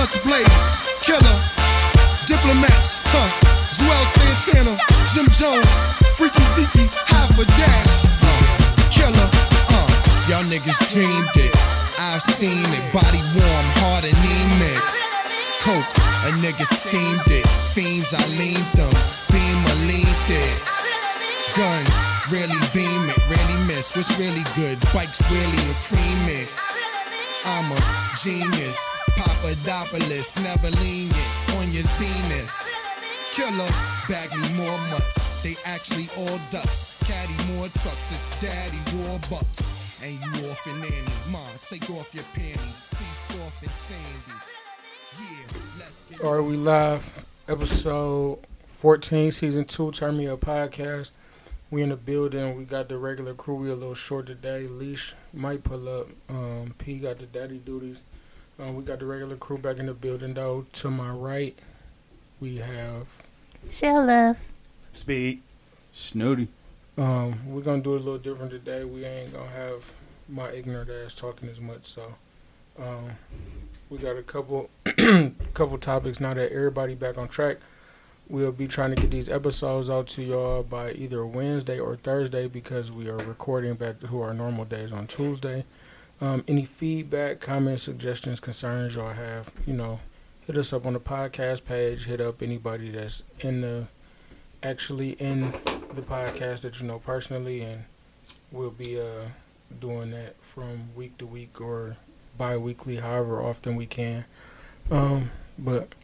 Just Blaze, Killer, Diplomats, huh? Juelz Santana, Jim Jones, Freaky Zeke, half a dash, uh, Killer, uh. Y'all niggas dreamed it. I've seen it. Body warm, heart anemic. Coke, a nigga steamed it. Fiends, I leaned them. Beam, I leaned it. Guns, really beam it, really miss. What's really good? Bikes, really a cream it. I'm a genius. Papadopoulos, never lenient on your zenith. Killer, bag me more mutts. They actually all ducks. Caddy more trucks. It's daddy war bucks. And you off and nanny. Ma, take off your panties. See soft and sandy. Yeah, right, we live. Episode 14, season 2, Turn Me Up podcast. We in the building. We got the regular crew. We a little short today. Leash might pull up. Um, P got the daddy duties. Um, we got the regular crew back in the building, though. To my right, we have. Shell love. Speed. Snooty. Um, we're gonna do it a little different today. We ain't gonna have my ignorant ass talking as much. So, um, we got a couple, couple topics now that everybody back on track. We'll be trying to get these episodes out to y'all by either Wednesday or Thursday because we are recording back to our normal days on Tuesday. Um, any feedback, comments, suggestions, concerns y'all have, you know, hit us up on the podcast page. Hit up anybody that's in the actually in the podcast that you know personally, and we'll be uh, doing that from week to week or bi-weekly, however often we can. Um, but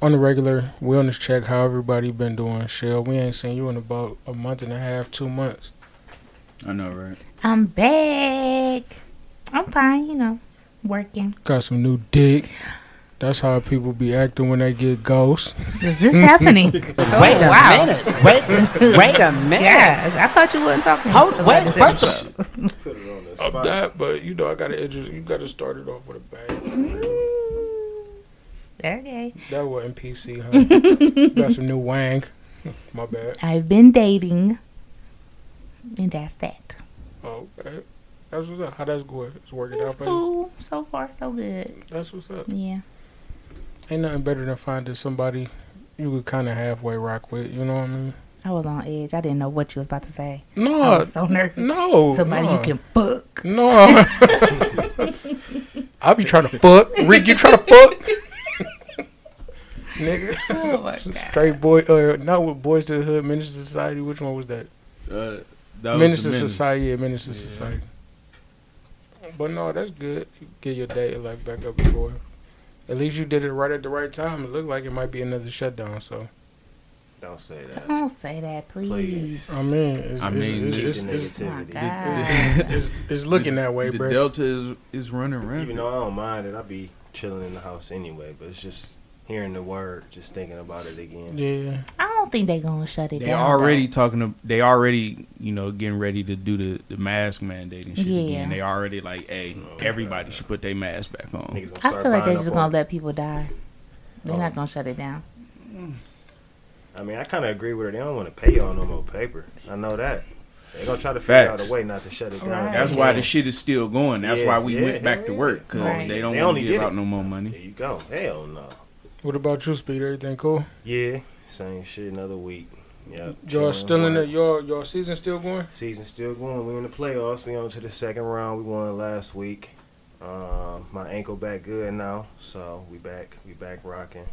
on the regular wellness check, how everybody been doing? Shell, we ain't seen you in about a month and a half, two months. I know, right? I'm back. I'm fine, you know, working. Got some new dick. That's how people be acting when they get ghosts. Is this happening? Wait a wow. minute. Wait, wait a minute. Yes, I thought you wasn't talking. Hold, about wait, first episode. of all, Put it on the Of that, but you know, I gotta introduce, you gotta start it off with a bang. Mm. Okay. That wasn't PC, huh? Got some new wang. My bad. I've been dating, and that's that. Oh, okay. That's what's up. How that's going? It's working It's out for you. cool. So far, so good. That's what's up. Yeah. Ain't nothing better than finding somebody you could kind of halfway rock with. You know what I mean? I was on edge. I didn't know what you was about to say. I No, was so nervous. no, Somebody no. you can fuck. No. I be trying to fuck. Rick, you trying to fuck? Nigga. Oh my god. Straight boy, uh, not with Boys to the Hood, Menace Society. Which one was that? Uh, that was Menace the. Society, yeah, Menace Yeah. Society. But no, that's good. You get your dating life back up before. At least you did it right at the right time. It looked like it might be another shutdown. So Don't say that. Don't say that, please. Please. I mean, it's, I mean, it's, Keep it's, the it's, negativity. it's, it's looking that way, the bro. Delta is is running around. Even though I don't mind it, I'd be chilling in the house anyway. But it's just hearing the word, just thinking about it again. Yeah, I don't think they're gonna shut it they down. They already though. talking. To, they already, you know, getting ready to do the, the mask mandate and shit Yeah. again. They already like, hey, Oh, everybody should put their mask back on. I feel like they're just gonna on- let people die. They're Oh. not gonna shut it down. I mean, I kind of agree with her. They don't want to pay y'all no more paper. I know that. They're gonna try to figure Facts. out a way not to shut it down. Right. That's why the shit is still going. That's Yeah, why we yeah, went back to work because Right. they don't They want to did give it. out no more money. There money. you go. Hell no. What about you, Speed? Everything cool? Yeah, same shit. Another week. Yeah. Y'all still in the y'all y'all season still going? Season still going. We in the playoffs. We on to the second round. We won last week. Um, my ankle back good now, so we back. We back rocking.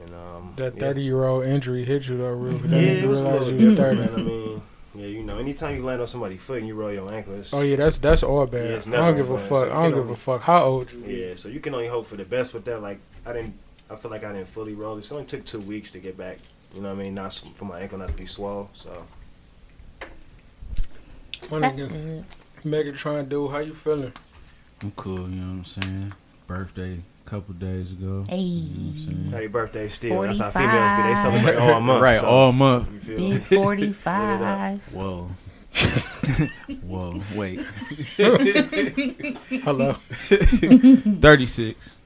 And um, That yeah. thirty year old injury hit you though, real. Yeah, it was a little different, man. I mean, yeah, you know, anytime you land on somebody's foot and you roll your ankle, Oh yeah, that's that's all bad. Yeah, I don't give a fun, so fuck. you I don't give a fuck how old you. yeah. So you can only hope for the best with that. Like I didn't, I feel like I didn't fully roll. It only took two weeks to get back. You know what I mean? Not for my ankle not to be swole. So My That's nigga, good. Megatron dude, how you feeling? I'm cool. You know what I'm saying? Birthday a couple days ago. Hey. You know what I'm happy birthday, still. That's how females be. They celebrate all month. right, so, all month. You feel Big forty five. Whoa. Whoa, wait. Hello. 36.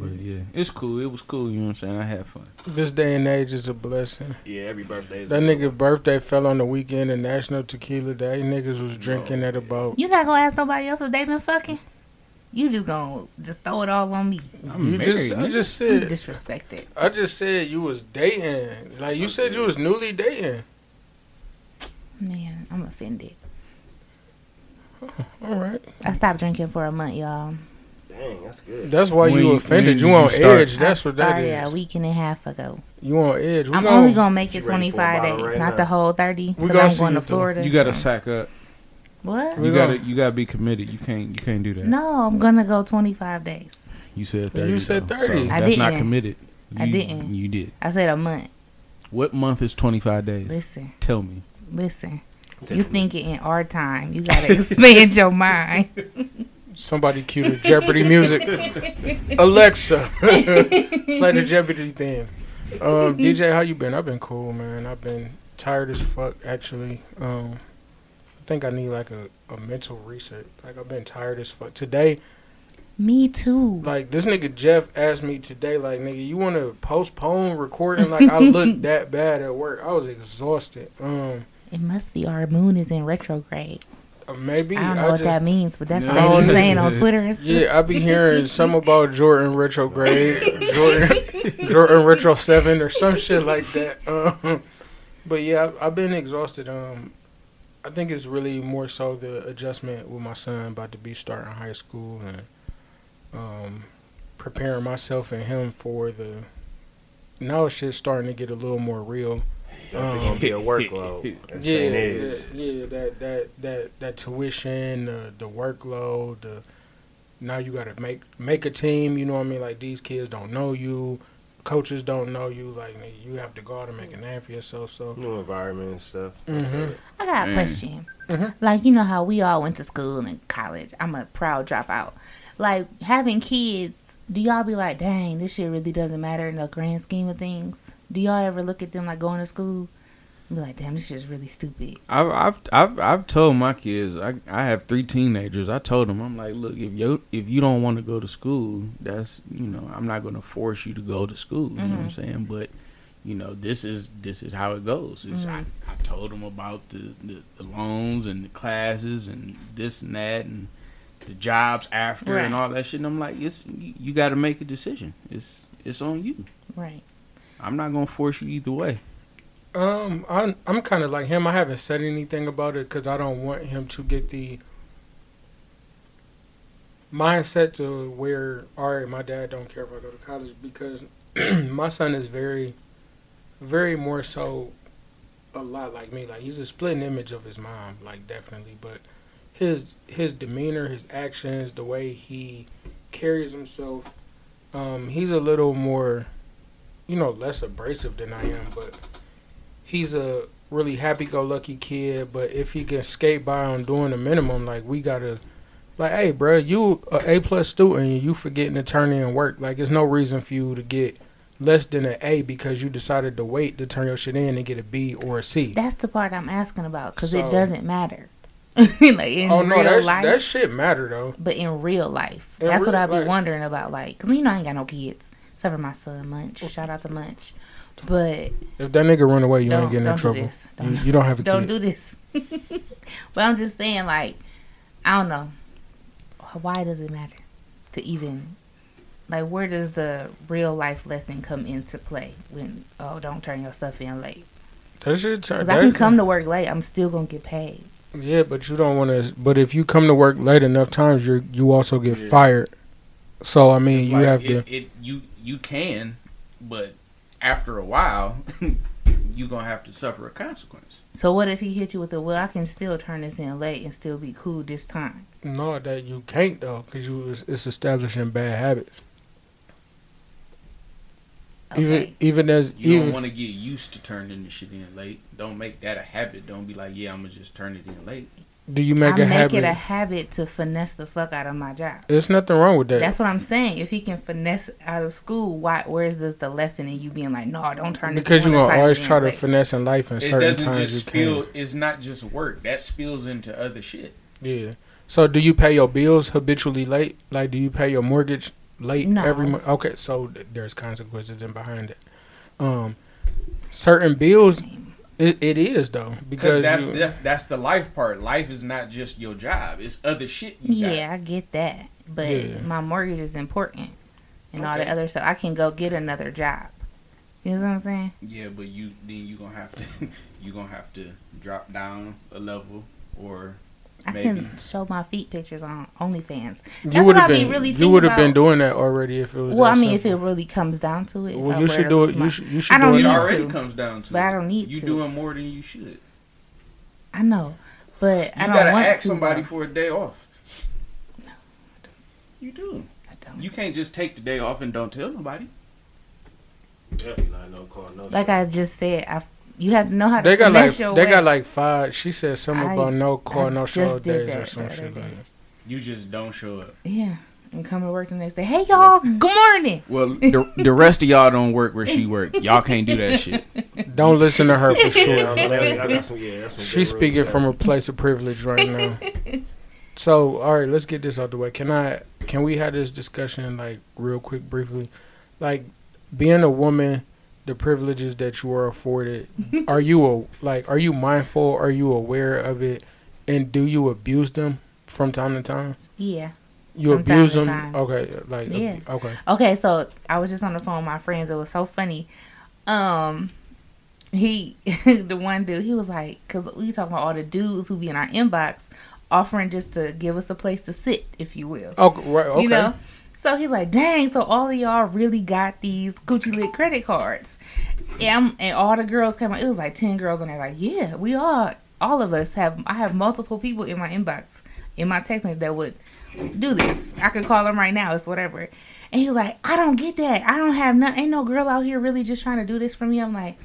But yeah, it's cool. It was cool, you know what I'm saying? I had fun. this day and age is a blessing. Yeah, every birthday is That nigga's birthday fell on the weekend of National Tequila Day. Niggas was drinking at about oh, You not gonna ask nobody else if they been fucking? You just gonna just throw it all on me. I'm You married. just, I nigga. just You said, disrespected. I just said you was dating. Like you said, you was newly dating. Man, I'm offended. All right, I stopped drinking for a month, y'all. Dang, that's good. that's why When you you- offended. when You did on you start? edge. That's I what that started a week and a half ago. You on edge. We I'm gon- only gonna make it You ready for a 25 days, right not now? the whole 30. We Because gonna I'm going you to through. Florida. You gotta sack up. what? You gonna- gotta you gotta be committed. You can't you can't do that. No, I'm gonna go 25 days. You said 30. You thirty. said though, 30. So I that's not didn't. committed. I You- didn't. You did. I said a month. What month is twenty five days? Listen, Tell me. listen. You think it in our time. You gotta expand your mind. Somebody cue the Jeopardy music. Alexa, play the Jeopardy theme. Um, DJ, how you been? I've been cool, man. I've been tired as fuck, actually. Um, I think I need like a, a mental reset. Like I've been tired as fuck. Today, Me too. like this nigga Jeff asked me today, like nigga, you want to postpone recording? Like I looked that bad at work. I was exhausted. Um, It must be our moon is in retrograde. Uh, maybe I don't know I what just, that means, but that's No, what they be saying on Twitter. and stuff. Yeah, I be hearing some about Jordan retrograde, Jordan, Jordan retro seven or some shit like that. Um, but yeah, I've, I've been exhausted. Um, I think it's really more so the adjustment with my son about to be starting high school and um, preparing myself and him for the. Now shit's starting to get a little more real. Definitely gonna be a workload. That yeah, saying is. yeah, yeah, that that that that tuition, uh, the workload, the now you got to make make a team. You know what I mean? Like these kids don't know you, coaches don't know you. Like you have to go out and make a name for yourself. So, New environment and stuff. hmm I got a Mm. question. Mhm. Like you know how we all went to school and college. I'm a proud dropout. Like having kids, do y'all be like, dang, this shit really doesn't matter in the grand scheme of things? Do y'all ever look at them like going to school and be like, damn, this shit's really stupid? I've I've I've, I've told my kids. I I have three teenagers. I told them I'm like, look, if you if you don't want to go to school, that's you know I'm not going to force you to go to school. You know what I'm mm-hmm. saying? But you know this is this is how it goes. It's, I, mm-hmm. I told them about the, the the loans and the classes and this and that and the jobs after and all that shit. And I'm like, it's you, you got to make a decision. It's it's on you. Right. I'm not gonna force you either way. um, I'm I'm kind of like him. I haven't said anything about it because I don't want him to get the mindset to where all right, my dad don't care if I go to college because my son is very, very more so a lot like me. Like he's a splitting image of his mom, like definitely. But his his demeanor, his actions, the way he carries himself, um, he's a little more, you know, less abrasive than I am. But he's a really happy-go-lucky kid. But if he can skate by on doing the minimum, like we gotta. Like, hey, bro, you a A plus student, you forgetting to turn in work. Like, there's no reason for you to get less than an A because you decided to wait to turn your shit in and get a B or a C. That's the part I'm asking about because So- it doesn't matter. like in oh no, real that life. that shit matter though. but in real life, In that's what real I be life. wondering about. Like, cause you know I ain't got no kids except for my son Munch. Shout out to Munch. But If that nigga run away, you don't ain't getting in trouble. do this. You, Don't, you don't have a don't kid. do this. but I'm just saying, like, I don't know. Why does it matter to even like where does the real life lesson come into play when oh don't turn your stuff in late? that shit turn. Because I can come to work late, I'm still gonna get paid. Yeah, but you don't want to. But if you come to work late enough times, you you also get Yeah. fired. So I mean, It's you like have it, to. It, you you can, but after a while, you're gonna have to suffer a consequence. So what if he hit you with a well? I can still turn this in late and still be cool this time. No, that you can't though, because you it's, it's establishing bad habits. Okay. Even even as You even don't want to get used to turning the shit in late. Don't make that a habit. Don't be like, yeah, I'm gonna just turn it in late. Do you make I a make habit? it a habit to finesse the fuck out of my job. There's nothing wrong with that. That's what I'm saying. If he can finesse out of school, why? Where's this the lesson in you being like, no, don't turn this. because you're gonna always try to late." finesse in life, and It certain doesn't times just you spill. can't. It's not just work. That spills into other shit. Yeah. So do you pay your bills habitually late? Like, do you pay your mortgage late No. every month? Okay, so th- there's consequences in behind it. Um, certain bills, it, it is though Because because that's you- that's that's the life part. Life is not just your job. It's other shit. You got. Yeah, I get that. but Yeah. my mortgage is important and all the other stuff. I can go get another job. You know what I'm saying? Yeah, but you then you gonna have to you gonna have to drop down a level or I can show my feet pictures on OnlyFans. You That's would what have I be been. really you would have been doing that already if it was. Well, I that mean, if it really comes down to it, Well, you should to do lose it. my- You should. You should I don't do It it. need already to. comes down to But I don't need you to. doing more than you should. I know, but I don't gotta want ask to. somebody though. for a day off. No, you do. I don't. You can't just take the day off and don't tell nobody. Definitely not no call, no. Like show. I just said, I you have to know how to They got like your they way. got like five. She said something I- about no call, I no show just did days or some shit like that. You just don't show up. yeah, and come to work the next day. Hey y'all, good morning. Well, the, the rest of y'all don't work where she work. Y'all can't do that shit. Don't listen to her for sure. Got some. Yeah. She's good rules speaking there. from a place of privilege right now. So, all right, let's get this out the way. Can I? Can we have this discussion like real quick, briefly? Like being a woman, the privileges that you are afforded. are you a like? Are you mindful? Are you aware of it? And do you abuse them from time to time? Yeah. You From abuse them? time. Okay, like Yeah. okay. Okay, so I was just on the phone with my friends. It was so funny. Um, he, the one dude, he was like, because we talking about all the dudes who be in our inbox offering just to give us a place to sit, if you will. Oh, right. Okay. You know? So he's like, dang, so all of y'all really got these Gucci Lit credit cards. And, and all the girls came out. It was like 10 girls, and they're like, yeah, we all, all of us have, I have multiple people in my inbox, in my text message that would do this. I could call them right now. It's whatever. And he was like, I don't get that. I don't have none. Ain't no girl out here really just trying to do this for me. I'm like,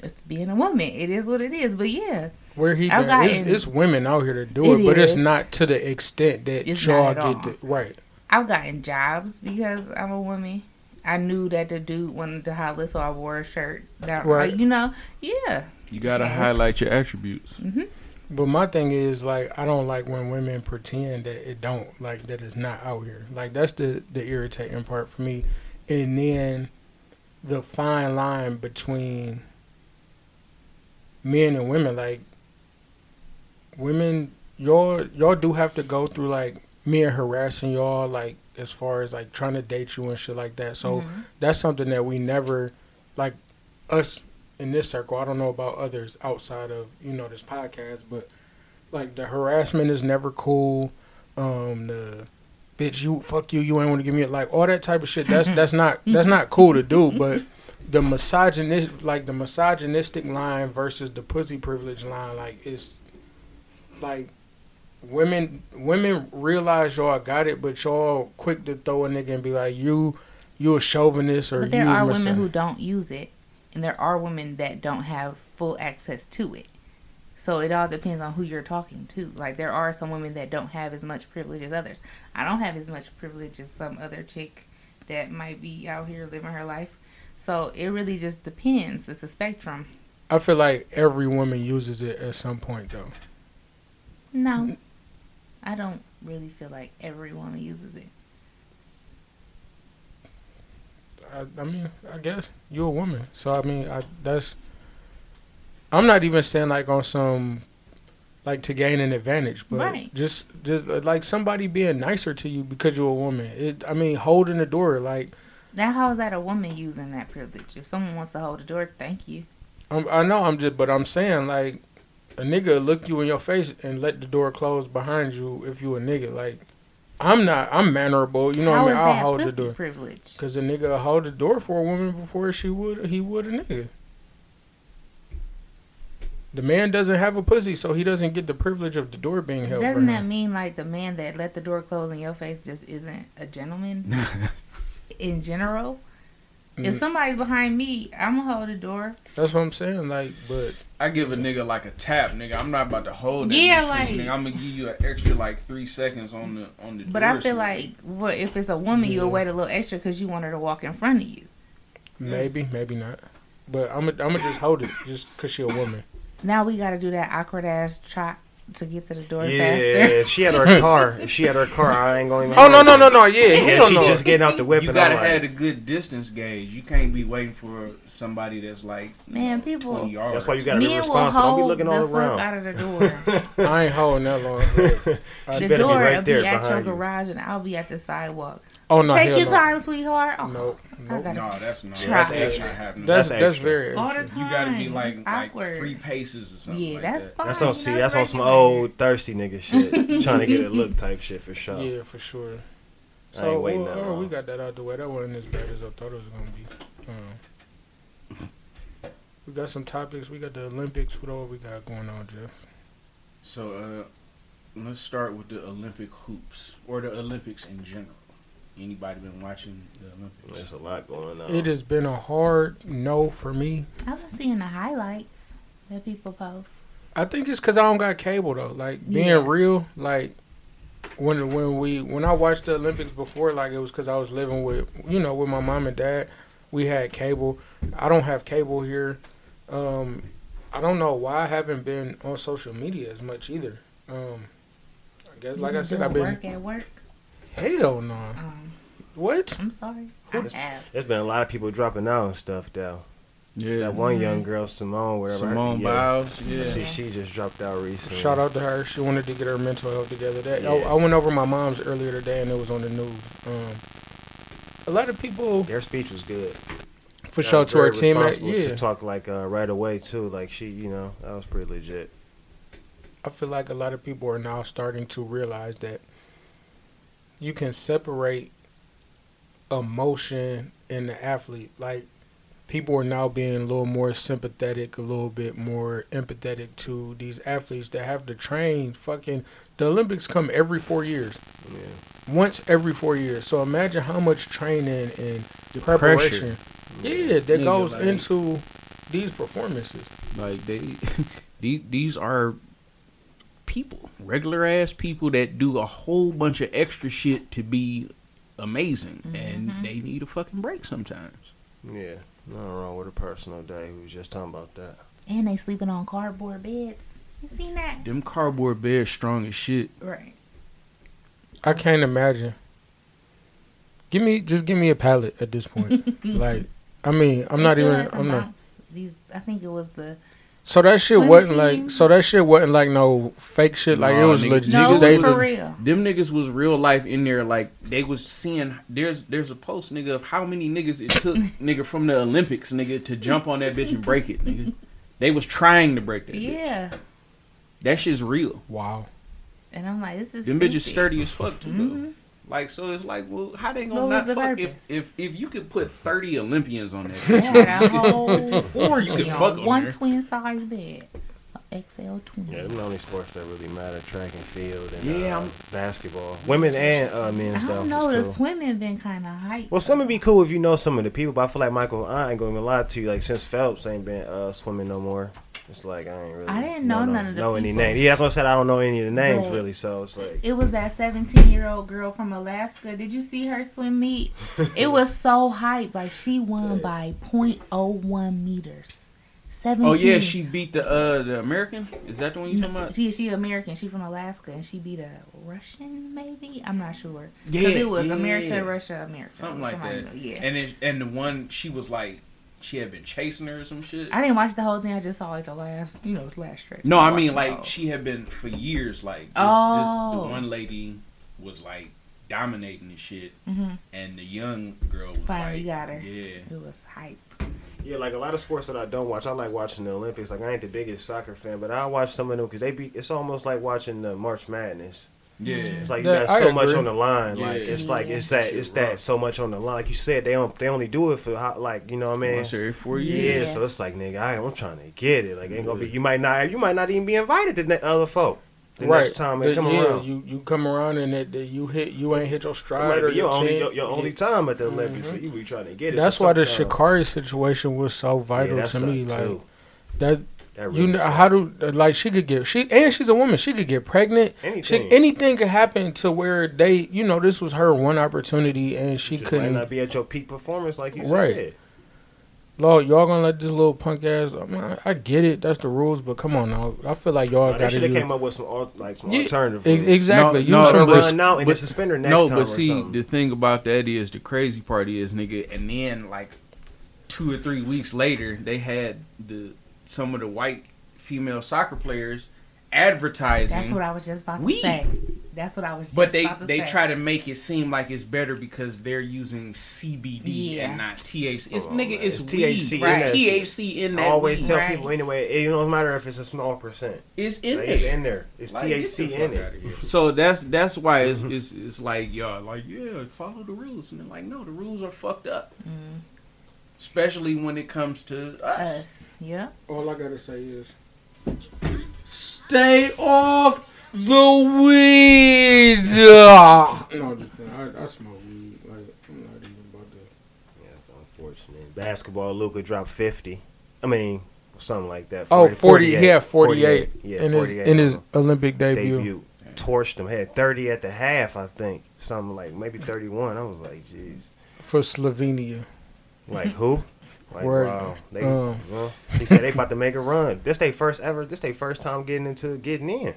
it's being a woman. It is what it is. But yeah, Where he been, it's, it's women out here to do it, It but it's not to the extent that It's y'all not at get all. the, right. I've gotten jobs because I'm a woman. I knew that the dude wanted to holler, so I wore a shirt. That, uh, Right. like, you know, yeah. You gotta Yes. highlight your attributes. Mm-hmm. But my thing is like I don't like when women pretend that it don't like that it's not out here. Like that's the the irritating part for me. And then the fine line between men and women like women y'all y'all do have to go through like men harassing y'all like as far as like trying to date you and shit like that. So Mhm. that's something that we never like us in this circle. I don't know about others outside of you know this podcast, but like the harassment is never cool. Um, the bitch, you fuck you, you ain't want to give me it like all that type of shit. That's that's not that's not cool to do. But the misogynist like the misogynistic line versus the pussy privilege line, like it's like women women realize y'all got it, but y'all quick to throw a nigga and be like you you a chauvinist or But there you are women who don't use it, and there are women that don't have full access to it. So it all depends on who you're talking to. Like there are some women that don't have as much privilege as others. I don't have as much privilege as some other chick that might be out here living her life. So it really just depends. It's a spectrum. I feel like every woman uses it at some point though. No, I don't really feel like every woman uses it. I, I mean, I guess you're a woman, so I mean, I that's. I'm not even saying like on some, like to gain an advantage, but Right. just just like somebody being nicer to you because you're a woman. It, I mean, holding the door, like Now, how is that a woman using that privilege? If someone wants to hold the door, thank you. I'm, I know I'm just, but I'm saying like, a nigga look you in your face and let the door close behind you if you a nigga. Like, I'm not, I'm mannerable. You know How what I is mean? I'll that hold the door. privilege? Cause a nigga hold the door for a woman before she would he would a nigga. The man doesn't have a pussy, so he doesn't get the privilege of the door being held. Doesn't that him. mean like the man that let the door close in your face just isn't a gentleman in general? Mm. If somebody's behind me, I'm gonna hold the door. That's what I'm saying. Like, but I give a nigga like a tap, nigga. I'm not about to hold that. Yeah, like- you, nigga. I'm gonna give you an extra like three seconds on the on the. Door. But door I feel slam. like what if it's a woman, you'll wait a little extra because you want her to walk in front of you. maybe, maybe not. But I'm gonna I'm gonna just hold it just cause she a woman. Now we got to do that awkward ass try to get to the door Yeah, faster. if she had her car. If she had her car, I ain't going. Oh no no no no yeah Yeah, hell she no. just getting out the whip. You and I'm gotta like, have a good distance gauge. You can't be waiting for somebody that's like Man, people. yards. That's why you gotta be Men will responsible. Don't be looking all fuck around. out of the door. I ain't holding that long. the better be door right will be at your you. garage, and I'll be at the sidewalk. Oh no, Take your no. time, sweetheart. Oh, Nope, I nope. gotta No, that's not. Try. That's extra not happening. That's That's that's, very all the time. you gotta be like like awkward. three paces or something. Yeah, like that's that. fine. That's on you see. know, That's on some old thirsty nigga shit. Trying to get a look type shit for sure. Yeah, for sure. I So ain't waiting well, that oh, we got that out the way. That wasn't as bad as I thought it was gonna be. Um, we got some topics. We got the Olympics. What all we got going on, Jeff? So uh, let's start with the Olympic hoops or the Olympics in general. Anybody been watching the Olympics? There's a lot going on. It has been a hard no for me. I've been seeing the highlights that people post. I think it's because I don't got cable though. Like being Yeah. real, like when when we when I watched the Olympics before, like it was because I was living with you know with my mom and dad. We had cable. I don't have cable here. Um, I don't know why I haven't been on social media as much either. Um, I guess You like I said, I've been work at work. hell no. Um, What? I'm sorry. I have. There's been a lot of people dropping out and stuff though. Yeah, That one Mhm. young girl, Simone, whatever. her- Simone yeah. Biles. Yeah. See, she just dropped out recently. Shout out to her. She wanted to get her mental health together. That Yeah. I, I went over my mom's earlier today, and it was on the news. Um, a lot of people, Their speech was good. for That sure, to her very teammate, responsible yeah. To talk like uh, right away too, like she, you know, that was pretty legit. I feel like a lot of people are now starting to realize that you can separate emotion in the athlete. Like people are now being a little more sympathetic, a little bit more empathetic to these athletes that have to train. Fucking the Olympics come every four years, Yeah. once every four years. So imagine how much training and The preparation, yeah, that Nigga, goes like- into these performances. Like they, these these are people, regular ass people that do a whole bunch of extra shit to be amazing, and mm-hmm. they need a fucking break sometimes. Yeah. Nothing wrong with a personal day. We was just talking about that. And they sleeping on cardboard beds. You seen that? Them cardboard beds strong as shit. Right. I can't imagine. Give me just give me a pallet at this point. like I mean, I'm They not still even had some I'm not. These, I think it was the. So that shit Swim wasn't team? like so that shit wasn't like no fake shit. Like it was nigga- legit. No, it they was for real. Them niggas was real life in there. Like they was seeing. There's there's a post nigga of how many niggas it took nigga from the Olympics nigga to jump on that bitch and break it nigga. They was trying to break that. bitch. Yeah. That shit's real. wow. And I'm like, this is. Them bitches stupid. sturdy as fuck too. Mhm. Though. Like so, it's like, well, how they gonna was not the fuck if, if if you could put thirty Olympians on that? They bitch, had a whole. Or you could fuck on one there. twin size bed. A XL twin. Yeah, them the only sports that really matter: track and field and Yeah, uh, I'm- basketball. Women and uh, men's I though. don't is know. The cool. swimming been kind of hype. Well, some would be cool if you know some of the people, but I feel like Michael, I ain't gonna lie to you. Like since Phelps ain't been uh, swimming no more, it's like I ain't really. I didn't know none of the know any people. names. Yeah, that's what I said. I don't know any of the names But- really. So it's like It was that 17 year old girl from Alaska. Did you see her swim meet? It was so hype. Like she won by 0.01 meters. 17. Oh yeah, she beat the uh the American. Is that the one you talking about? She she American. She from Alaska and she beat a Russian maybe. I'm not sure. Yeah, Because it was yeah. America, Russia, America. Something like Somebody that. knew, Yeah. And it, and the one she was like, she had been chasing her or some shit. I didn't watch the whole thing. I just saw like the last, you know, the last stretch. No, I watched mean like she had been for years. Like this, this Oh. the one lady was like dominating the shit, Mhm. and the young girl was Finally like, got her. yeah. It was hype. yeah, like a lot of sports that I don't watch. I like watching the Olympics. Like I ain't the biggest soccer fan, but I watch some of them because they be. It's almost like watching the March Madness. Yeah, It's like you That- got I so much on the line. Yeah. Like it's like it's that it's that so much on the line. Like you said, they don't they only do it for how, like you know what I mean. Once every four years. Yeah. so it's like nigga, I, I'm trying to get it. Like ain't gonna be. You might not. You might not even be invited to the other folk. The right. next time they come yeah, around. you you come around and it, that you hit you ain't hit your It stride might or your your only your, your only yeah. time at the Olympics, so mm-hmm. you be trying to get it. That's so why the sometime- Sha'Carri situation was so Yeah, vital to me. sucked, Like too. that, That you know sucked. how do like she could get she and she's a woman. She could get pregnant. She, anything. anything could happen to where they, you know, this was her one opportunity and she Just couldn't. not be at your peak performance like you Right. said. Lord, y'all gonna let this little punk ass? I, mean, I get it, that's the rules, but come on now. I feel like y'all Nah, they got should to have came up with some al- like some Yeah, alternative. Ex- rules. exactly. No, you no, should but- run out and but- it's suspender next no, time. but or see, something. the thing about that is the crazy part is, nigga, and then like two or three weeks later, they had the some of the white female soccer players advertising. That's what I was just about to We- say. That's what I was. Just but they about to they say. try to make it seem like it's better because they're using CBD Yeah. and not THC. It's Oh, nigga, man, it's, it's weed. THC It's in that I always weed. tell Right. people anyway. It don't matter if it's a small percent. It's in Like, it's in there. It's Like, THC fuck in it. So that's that's why it's, it's it's like y'all like yeah follow the rules and they're like no the rules are fucked up, mm. Especially when it comes to us. us. Yep. All I gotta say is, Stay off the weed. no, just I, I smoke weed. Like I'm not even about to. Yeah, it's unfortunate. Basketball, Luka dropped fifty. I mean, something like that. Oh, 40, yeah, 48, 48. Yeah, in his 48 in his Olympic the debut. debut. Torched him. Had thirty at the half, I think. Something like maybe thirty-one. I was like, jeez. for Slovenia. Like who? Like Word. wow. They, Um. well, he said they about to make a run. This they first ever. This they first time getting into getting in.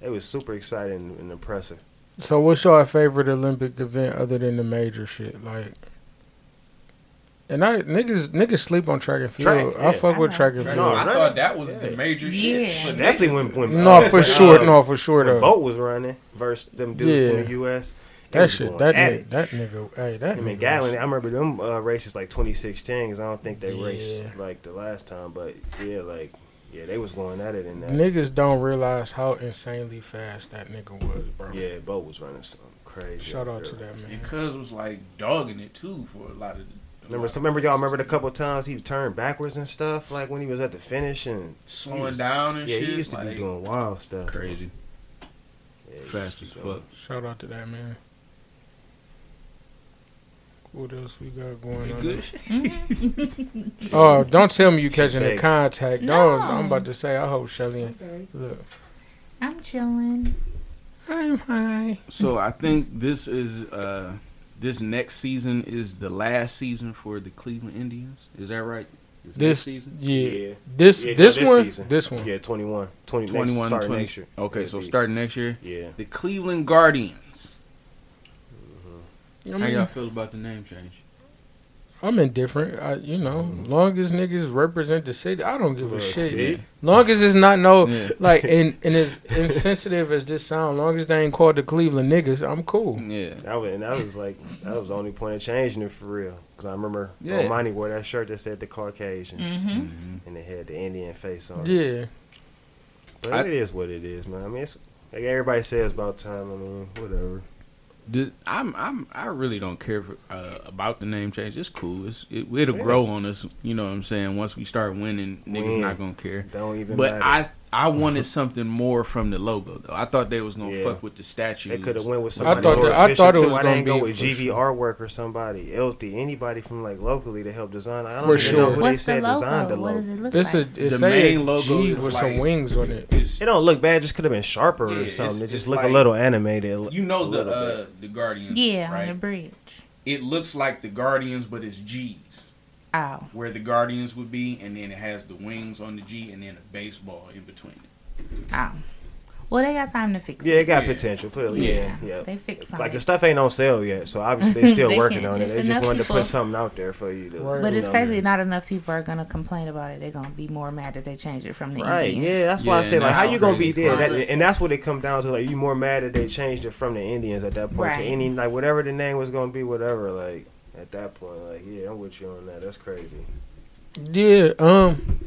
It was super exciting and impressive. So, what's your favorite Olympic event other than the major shit? Like, and I niggas niggas sleep on track and field. Track, I yeah. fuck with track and field. No, I thought that was the major Yeah. shit. for Definitely niggas. when when No, uh, for sure. uh, No, for sure when though. Bolt was running versus them dudes Yeah. from the U.S. They That was shit. That nigga. That nigga. Hey, that I mean, nigga. Gatlin, I remember them uh, races like 2016 because I don't think they raced like the last time. But yeah, like yeah, they was going at it in that. Niggas don't realize how insanely fast that nigga was, bro. Yeah, Bolt was running something crazy. Shout out there. to that man. Your cuz was like dogging it too for a lot of. a Remember, lot so remember y'all races. remember the couple times he turned backwards and stuff, like when he was at the finish and slowing down and yeah, shit. he used to like, be doing wild stuff. crazy, Yeah, fast as fuck. Shout out to that man. What else we got going on? good? Oh, don't tell me you catching the baked. contact. No. No, I'm about to say. I hope Shelly. Look, I'm chilling. I'm high. So I think this is uh this next season is the last season for the Cleveland Indians. Is that right? Is This season? Yeah. Yeah. This Yeah, no, this, this one. season. This one. Yeah, 21. 20, 21, 21 starting 20. next year. Okay, so It'll starting next year, Yeah. the Cleveland Guardians. I How mean, y'all feel about the name change? I'm indifferent. I, you know, long as niggas represent the city, I don't give a Look, shit. see? Long as it's not no Yeah. like and and as insensitive as this sound, long as they ain't called the Cleveland niggas, I'm cool. Yeah. That was, and that was like that was the only point of changing it for real. Cause I remember Yeah. Omani wore that shirt that said the Caucasians, Mm-hmm. Mhm. and it had the Indian face on. it. Yeah. but I- it is what it is, man. I mean, it's like everybody says about time. I mean, whatever. The- I'm I'm I really don't care for, uh, about the name change. It's cool. It's it, it'll grow on us. You know what I'm saying? Once we start winning, niggas Win. not gonna care. Don't even. But matter. I I wanted something more from the logo though. I thought they was gonna Yeah. fuck with the statue. They could have went with I somebody thought more that- I thought it too. was Why gonna they ain't go be with for GV sure. artwork or somebody, Elty, anybody from like locally to help design. I don't For even sure. know who What's they the said designed the logo? What does it look This like? is it The say main a logo G is with like- some wings on it. It's, It don't look bad. Just could have been sharper Yeah, or it's- something. It it's just look like- a little animated. you know a the uh, the Guardians. yeah, right? on the bridge. It looks like the Guardians, but it's G's. Oh, Where the Guardians would be, and then it has the wings on the G, and then a baseball in between it. oh. Well, they got time to fix Yeah, it. Yeah, it got Yeah. potential. Put it, yeah, yeah. They fixed something. Like the stuff ain't on sale yet, so obviously they're still They working on it. They just wanted to put something out there for you to. Right. But you it's know. crazy. Not enough people are gonna complain about it. They're gonna be more mad that they changed it from the Indians. Right, Indians. yeah, that's why I Yeah, said like, how how you gonna be there? That, and that's what it come down to. Like, you more mad that they changed it from the Indians at that point to any like whatever the name was gonna be, whatever. Like at that point, like yeah, I'm with you on that. That's crazy. Yeah, um.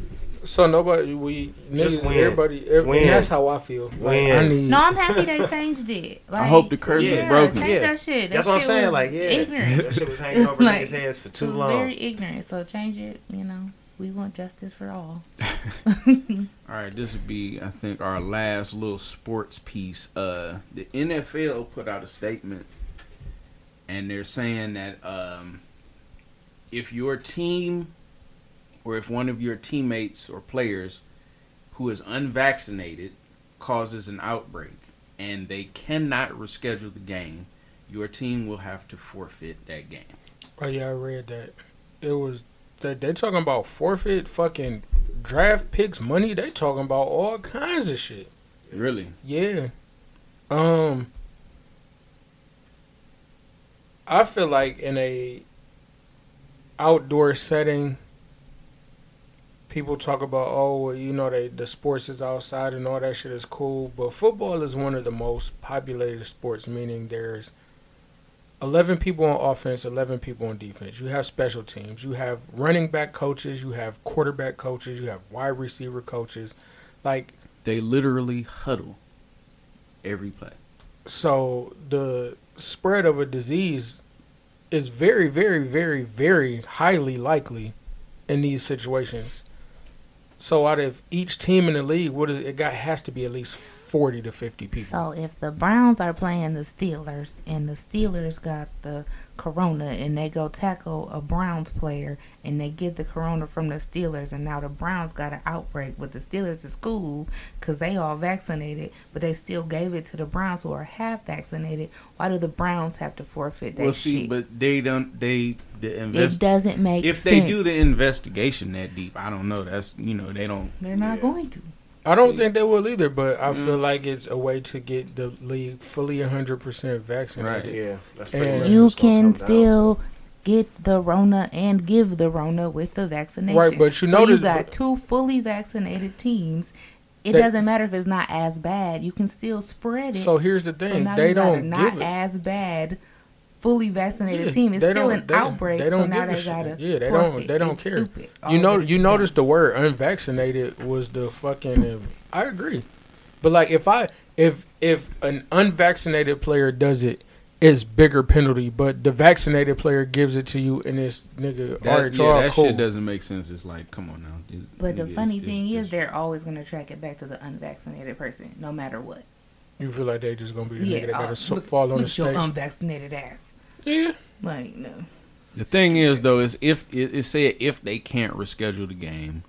So nobody, we Just niggas, win. everybody, every, Win. and that's how I feel. Like, Win. I need. No, I'm happy they changed it. Like, I hope the curse is yeah, broken. Change Yeah. that shit. That That's what I'm shit saying. was Like yeah, ignorant. that shit was hanging over Like, niggas' heads for It too was long. very ignorant. So change it. You know, we want justice for all. All right, this would be, I think, our last little sports piece. Uh, the NFL put out a statement, and they're saying that um, if your team or if one of your teammates or players who is unvaccinated causes an outbreak and they cannot reschedule the game, your team will have to forfeit that game. Oh yeah, I read that. It was they they talking about forfeit, fucking draft picks, money. They talking about all kinds of shit. Really? Yeah. Um I feel like in a outdoor setting people talk about oh well, you know they the sports is outside and all that shit is cool, but football is one of the most populated sports meaning there's 11 people on offense, 11 people on defense. You have special teams. You have running back coaches, you have quarterback coaches, you have wide receiver coaches. Like They literally huddle every play. so the spread of a disease is very very very very highly likely in these situations. So out of each team in the league what is it got has to be at least 40 to 50 people. So if the Browns are playing the Steelers and the Steelers got the corona and they go tackle a Browns player and they get the corona from the Steelers and now the Browns got an outbreak but the Steelers is cool because they all vaccinated but they still gave it to the Browns who are half vaccinated. Why do the Browns have to forfeit that well, see, shit? but they don't. They the it doesn't make If sense. they do the investigation that deep, I don't know. That's you know they don't. they're not Yeah. going to. I don't think they will either but i Mm. feel like it's a way to get the league fully 100% vaccinated Right, Yeah, that's pretty And- much You can come down still get the Rona and give the Rona with the vaccination. Right, but you so notice- you got two fully vaccinated teams. It That- doesn't matter if it's not as bad. You can still spread it. so here's the So thing now they you got a don't not give it as bad, fully vaccinated Yeah, team. It's still an they- outbreak. they so don't now give they gotta Yeah, they don't- they don't It's care. Stupid. You of know you dumb. notice the word unvaccinated was the fucking i agree but like if i if if an unvaccinated player does it it's bigger penalty but the vaccinated player gives it to you and it's nigga That, all right yeah, that cool shit doesn't make sense. It's like, come on now. It's- But the funny it's- thing it's- is, they're always gonna track it back to the unvaccinated person, no matter what. You feel like they just gonna be the Yeah, nigga that gotta uh, so, look- fall on look the at your state unvaccinated ass. yeah Like no. The thing is though, is if it, it said if they can't reschedule the game,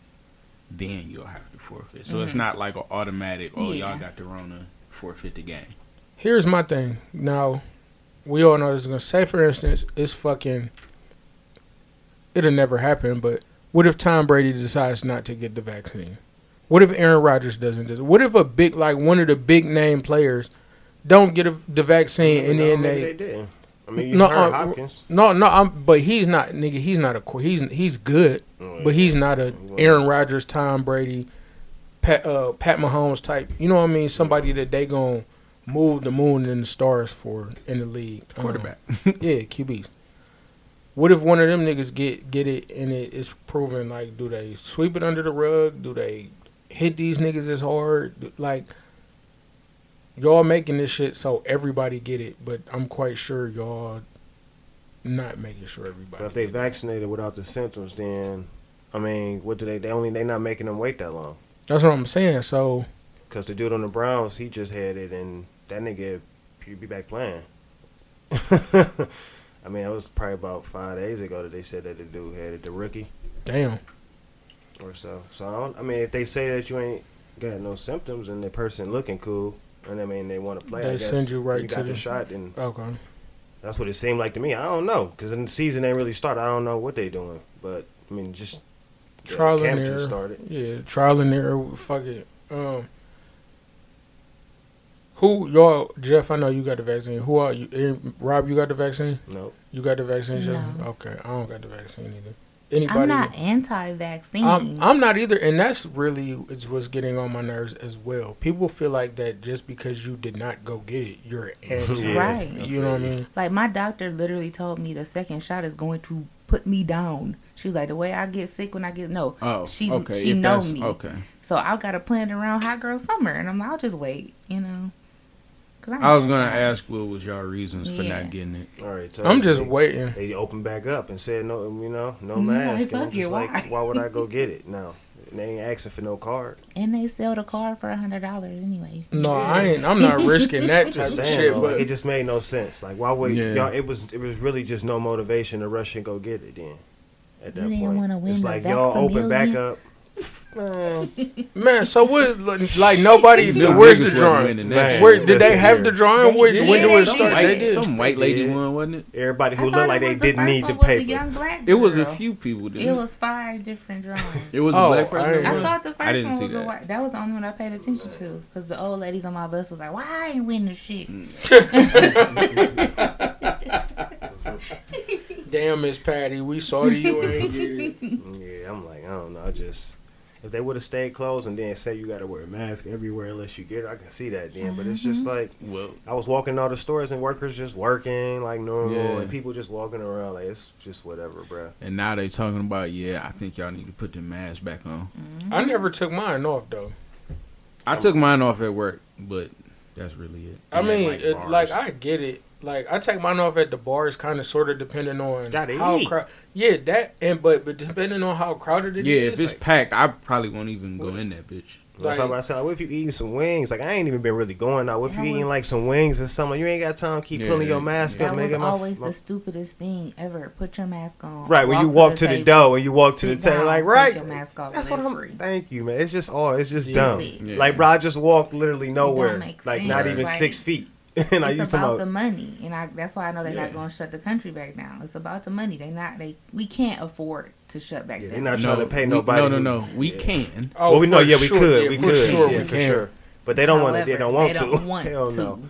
then you'll have to forfeit. So it's not like an automatic. Oh, Mm-hmm. Yeah. y'all got the Rona, forfeit the game. here's my thing now we all know this is gonna say for instance it's fucking it'll never happen but what if tom brady decides not to get the vaccine what if aaron Rodgers doesn't do what if a big like one of the big name players don't get a, the vaccine and then they, they didn't. I mean, you No, heard uh, Hopkins. no no I'm, but he's not nigga he's not a he's he's good Oh, but yeah. he's not a aaron Rodgers tom brady pat uh pat mahomes type you know what i mean somebody that they gon' move the moon and the stars for in the league Um, Quarterback. yeah, QBs. What if one of them niggas get get it and it is proven like do they sweep it under the rug? Do they hit these niggas as hard? Like y'all making this shit so everybody get it, but I'm quite sure y'all not making sure everybody. But if they get it. vaccinated without the symptoms, then I mean, what do they? They only they not making them wait that long. That's what I'm saying. So Cause the dude on the Browns, he just had it, and that nigga, he be back playing. I mean, it was probably about five days ago that they said that the dude had it, the rookie damn. Or so. So I, don't, I mean, if they say that you ain't got no symptoms and the person looking cool, and I mean they want to play, They I guess send you right you to got the, the- shot, and Okay. that's what it seemed like to me. I don't know, cause the season ain't really started. I don't know what they doing, but I mean, just the Trial and error. started. Yeah, trial and error. Fuck it. Um, who y'all? Jeff, I know you got the vaccine. Who are you? Rob, you got the vaccine? Nope. You got the vaccine? Jeff? No. Okay, I don't got the vaccine either. Anybody? I'm not anti-vaccine. I'm, I'm not either, and that's really is what's getting on my nerves as well. People feel like that just because you did not go get it, you're anti. Yeah, Right. You know what I mean? Like my doctor literally told me the second shot is going to put me down. She was like, the way I get sick when I get no. Oh, she okay. she if know me. Okay. So I got to plan around hot girl summer, and I'm like, I'll just wait, you know. 'Cause I'm was gonna ask what was y'all reasons for Yeah. not getting it. All right. so I'm just they- waiting. They opened back up and said no, you know, no Yeah, mask. and fuck I'm just like, why? why would I go get it now? And they ain't asking for no card. And they sell the car for a hundred dollars anyway. No, I ain't. I'm not risking that type Just of shit. though, But like, it just made no sense. Like, why would Yeah. y'all? It was it was really just no motivation to rush and go get it. Then at that You didn't point, wanna win it's like y'all open back up. Man, Man, so what? Like nobody. Them where's the drawing? Man. Where did they have the drawing? They When, did. when did it Some start? white- They did. Some white lady did. one, wasn't it? everybody who looked like they was the didn't need one the was paper. young black It was a few people. Didn't It was five different drawings. It was Oh, a black I person. didn't that I won? thought the first I didn't one see was a that. white. That was the only one I paid attention to because the old ladies on my bus was like, "Why I ain't win the shit?" Damn, Miss Patty, we saw you ain't get it. Yeah, I'm like, I don't know. I just if they would have stayed closed and then say you got to wear a mask everywhere unless you get it, I can see that then. But it's just Mm-hmm. like Well, I was walking all the stores and workers just working like normal Yeah. and people just walking around like it's just whatever, bro. and now they talking about yeah. I think y'all need to put the mask back on. I never took mine off though. I took mine off at work, but that's really it. I And at, mean, it, like I get it. Like I take mine off at the bars, kind of, sort of, depending on Gotta how eat. crowd. Yeah, that and but but depending on how crowded it is. yeah, if it's like, packed, I probably won't even go in that bitch. That's Like- what I said. Like, what if you eating some wings? Like I ain't even been really going out. What if That you eating was- like some wings or something? You ain't got time to keep Yeah, pulling your yeah. mask That up, was nigga. My- always my- the stupidest thing ever. Put your mask on. Right when you walk to the table, door and you walk to the sit table, down, like take right. your mask off, That's live what I'm. free. Thank you, man. It's just all. It's just Yeah. dumb. Yeah. Like, bro, I just walked literally nowhere. make Like, sense. not even Like, six feet. and I It's used about know. the money, and I, that's why I know they're Yeah. not going to shut the country back down. It's about the money. They not they we can't afford to shut back Yeah, down. they're not trying to pay we- nobody. No, no, no. We yeah. can. oh, well, we oh, know. Yeah, we sure, could. yeah, we for could. Sure, yeah, we for can. sure. But they don't want to. They don't want they to. don't want Hell to, no.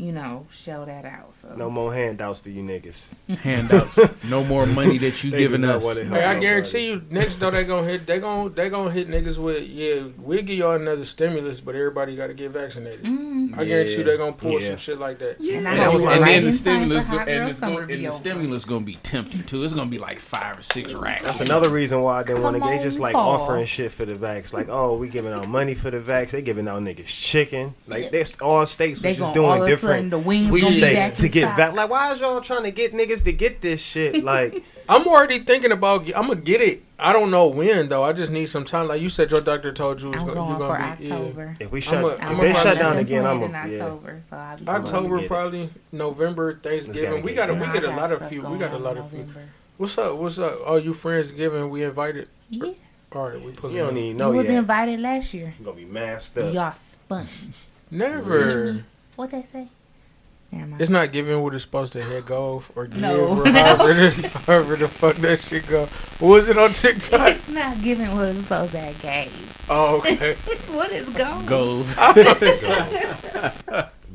You know, show that out. So No more handouts for you niggas. Handouts. no more money that you giving not us. wanna Hey, I nobody. guarantee you, next though they gonna hit, they gonna they gonna hit niggas with yeah, we'll give y'all another stimulus, but everybody got to get vaccinated. Mm. I guarantee you Yeah. they gonna pull Yeah. some shit like that. And And was and then the stimulus for go, and, girl the, summer go, to and the stimulus gonna be tempting too. It's gonna be like five or six racks. That's another reason why I didn't want to. Come They just like fall. offering shit for the vax. Like, oh, we giving out money for the vax. They giving out niggas chicken. Like, there's all states They was just doing of a different sudden the wings gonna be back sweepstakes to get stock. vax. Like, why is y'all trying to get niggas to get this shit? Like, I'm already thinking about. I'm gonna get it. I don't know when though. I just need some time. Like you said, your doctor told you it's I'm go, going you're for gonna be yeah. October. if we shut, a- if they shut down again, I'm planned a, in yeah. October, so I'll be October get it. probably November Thanksgiving. We got a we get know, a I lot of stuff few. We got a lot of few. What's up? What's up? Oh, you friends giving? We invited. Yeah, All right, we put You don't it. need you no was yet. invited last year. You gonna be masked up. Y'all spun. Never. What they say? Never. It's not giving what it's supposed to head go or give No. or however, the, however the fuck that shit go. What was it on TikTok? It's not giving what it's supposed to have gave. Oh, okay. What is going? Gold.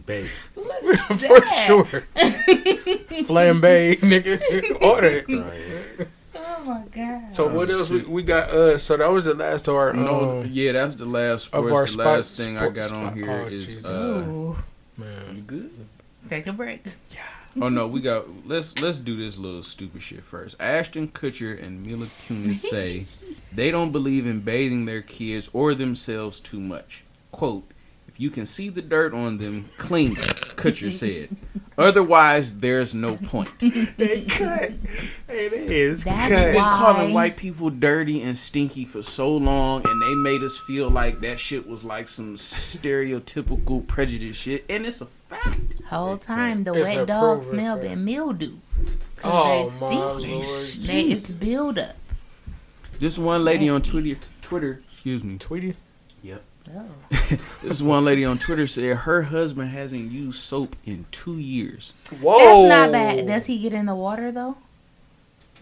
Babe. For sure. Flambe, nigga. Order it. Right. Oh my god. So what else we, we got? Uh, so that was the last of our. No, Um, yeah, that's the last of sports. our the spot- last thing I sport- got on spot- here oh, is Jesus. uh, Ooh, man. you good? Take a break. Oh no, we got let's let's do this little stupid shit first. Ashton Kutcher and Mila Kunis say they don't believe in bathing their kids or themselves too much. Quote, if you can see the dirt on them, clean them, Kutcher said. Otherwise there's no point. They cut. It is That's cut. Been calling white people dirty and stinky for so long, and they made us feel like that shit was like some stereotypical prejudice shit, and it's a fact. Whole time the It's wet dog proven smell fact. been mildew. 'Cause Oh they my lord. They, it's buildup. This one lady on Twitter, Twitter, excuse me, Tweety. Oh. This one lady on Twitter said her husband hasn't used soap in two years. Whoa. That's not bad. Does he get in the water though?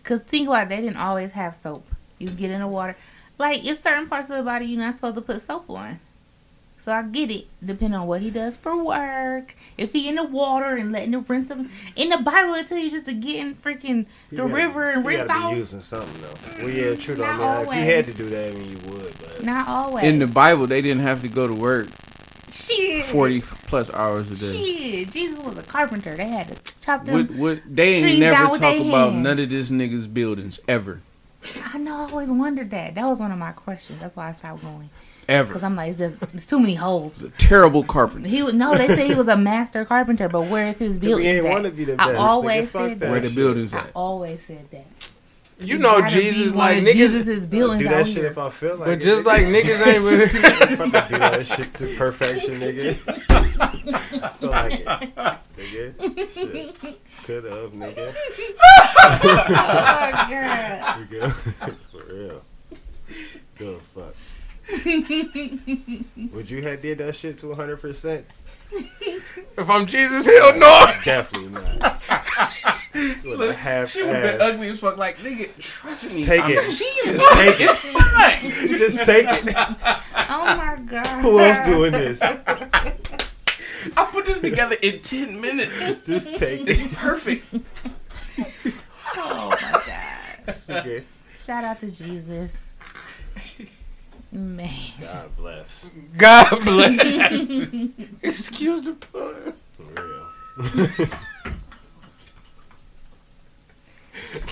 Cause think about it, they didn't always have soap. You get in the water, like it's certain parts of the body you're not supposed to put soap on. So I get it, depending on what he does for work. If he in the water and letting it rinse him, in the Bible it tells you just to get in freaking the You gotta- river and you rinse gotta off. be using something though. Well, yeah, true though. I mean, if you had to do that, I mean, you would. But Not always. In the Bible, they didn't have to go to work shit, forty plus hours a day. shit. Jesus was a carpenter. They had to chop them. What, what, they ain't trees never down talk with about hands. none of this niggas buildings ever, I know. I always wondered that. That was one of my questions. That's why I stopped going. ever. Cause I'm like, it's just it's too many holes. A terrible carpenter. He was no. They say he was a master carpenter, but where's his we buildings ain't want to be the I best. always fuck said that Where the shit. buildings I at? always said that. You know gotta be Jesus one like of niggas. Jesus's Do that out shit here. if I feel like it. But it, just nigga. like niggas ain't been. I'm about to do that shit to perfection, nigga. I feel like it, nigga. Shit. Could have, nigga. oh my god! For real. Good fuck. Would you have did that shit to 100? percent If I'm Jesus, hell no. Definitely not. You would have She would have been ugly as fuck. Like, nigga, trust me. Take I'm it. Jesus. Just take it. It's fine. Just take it. Oh my god. Who else doing this? I put this together in 10 minutes. Just take it. It's perfect. Oh my god. Okay. Shout out to Jesus. Man. God bless. God bless. Excuse the pun. For real. Oh,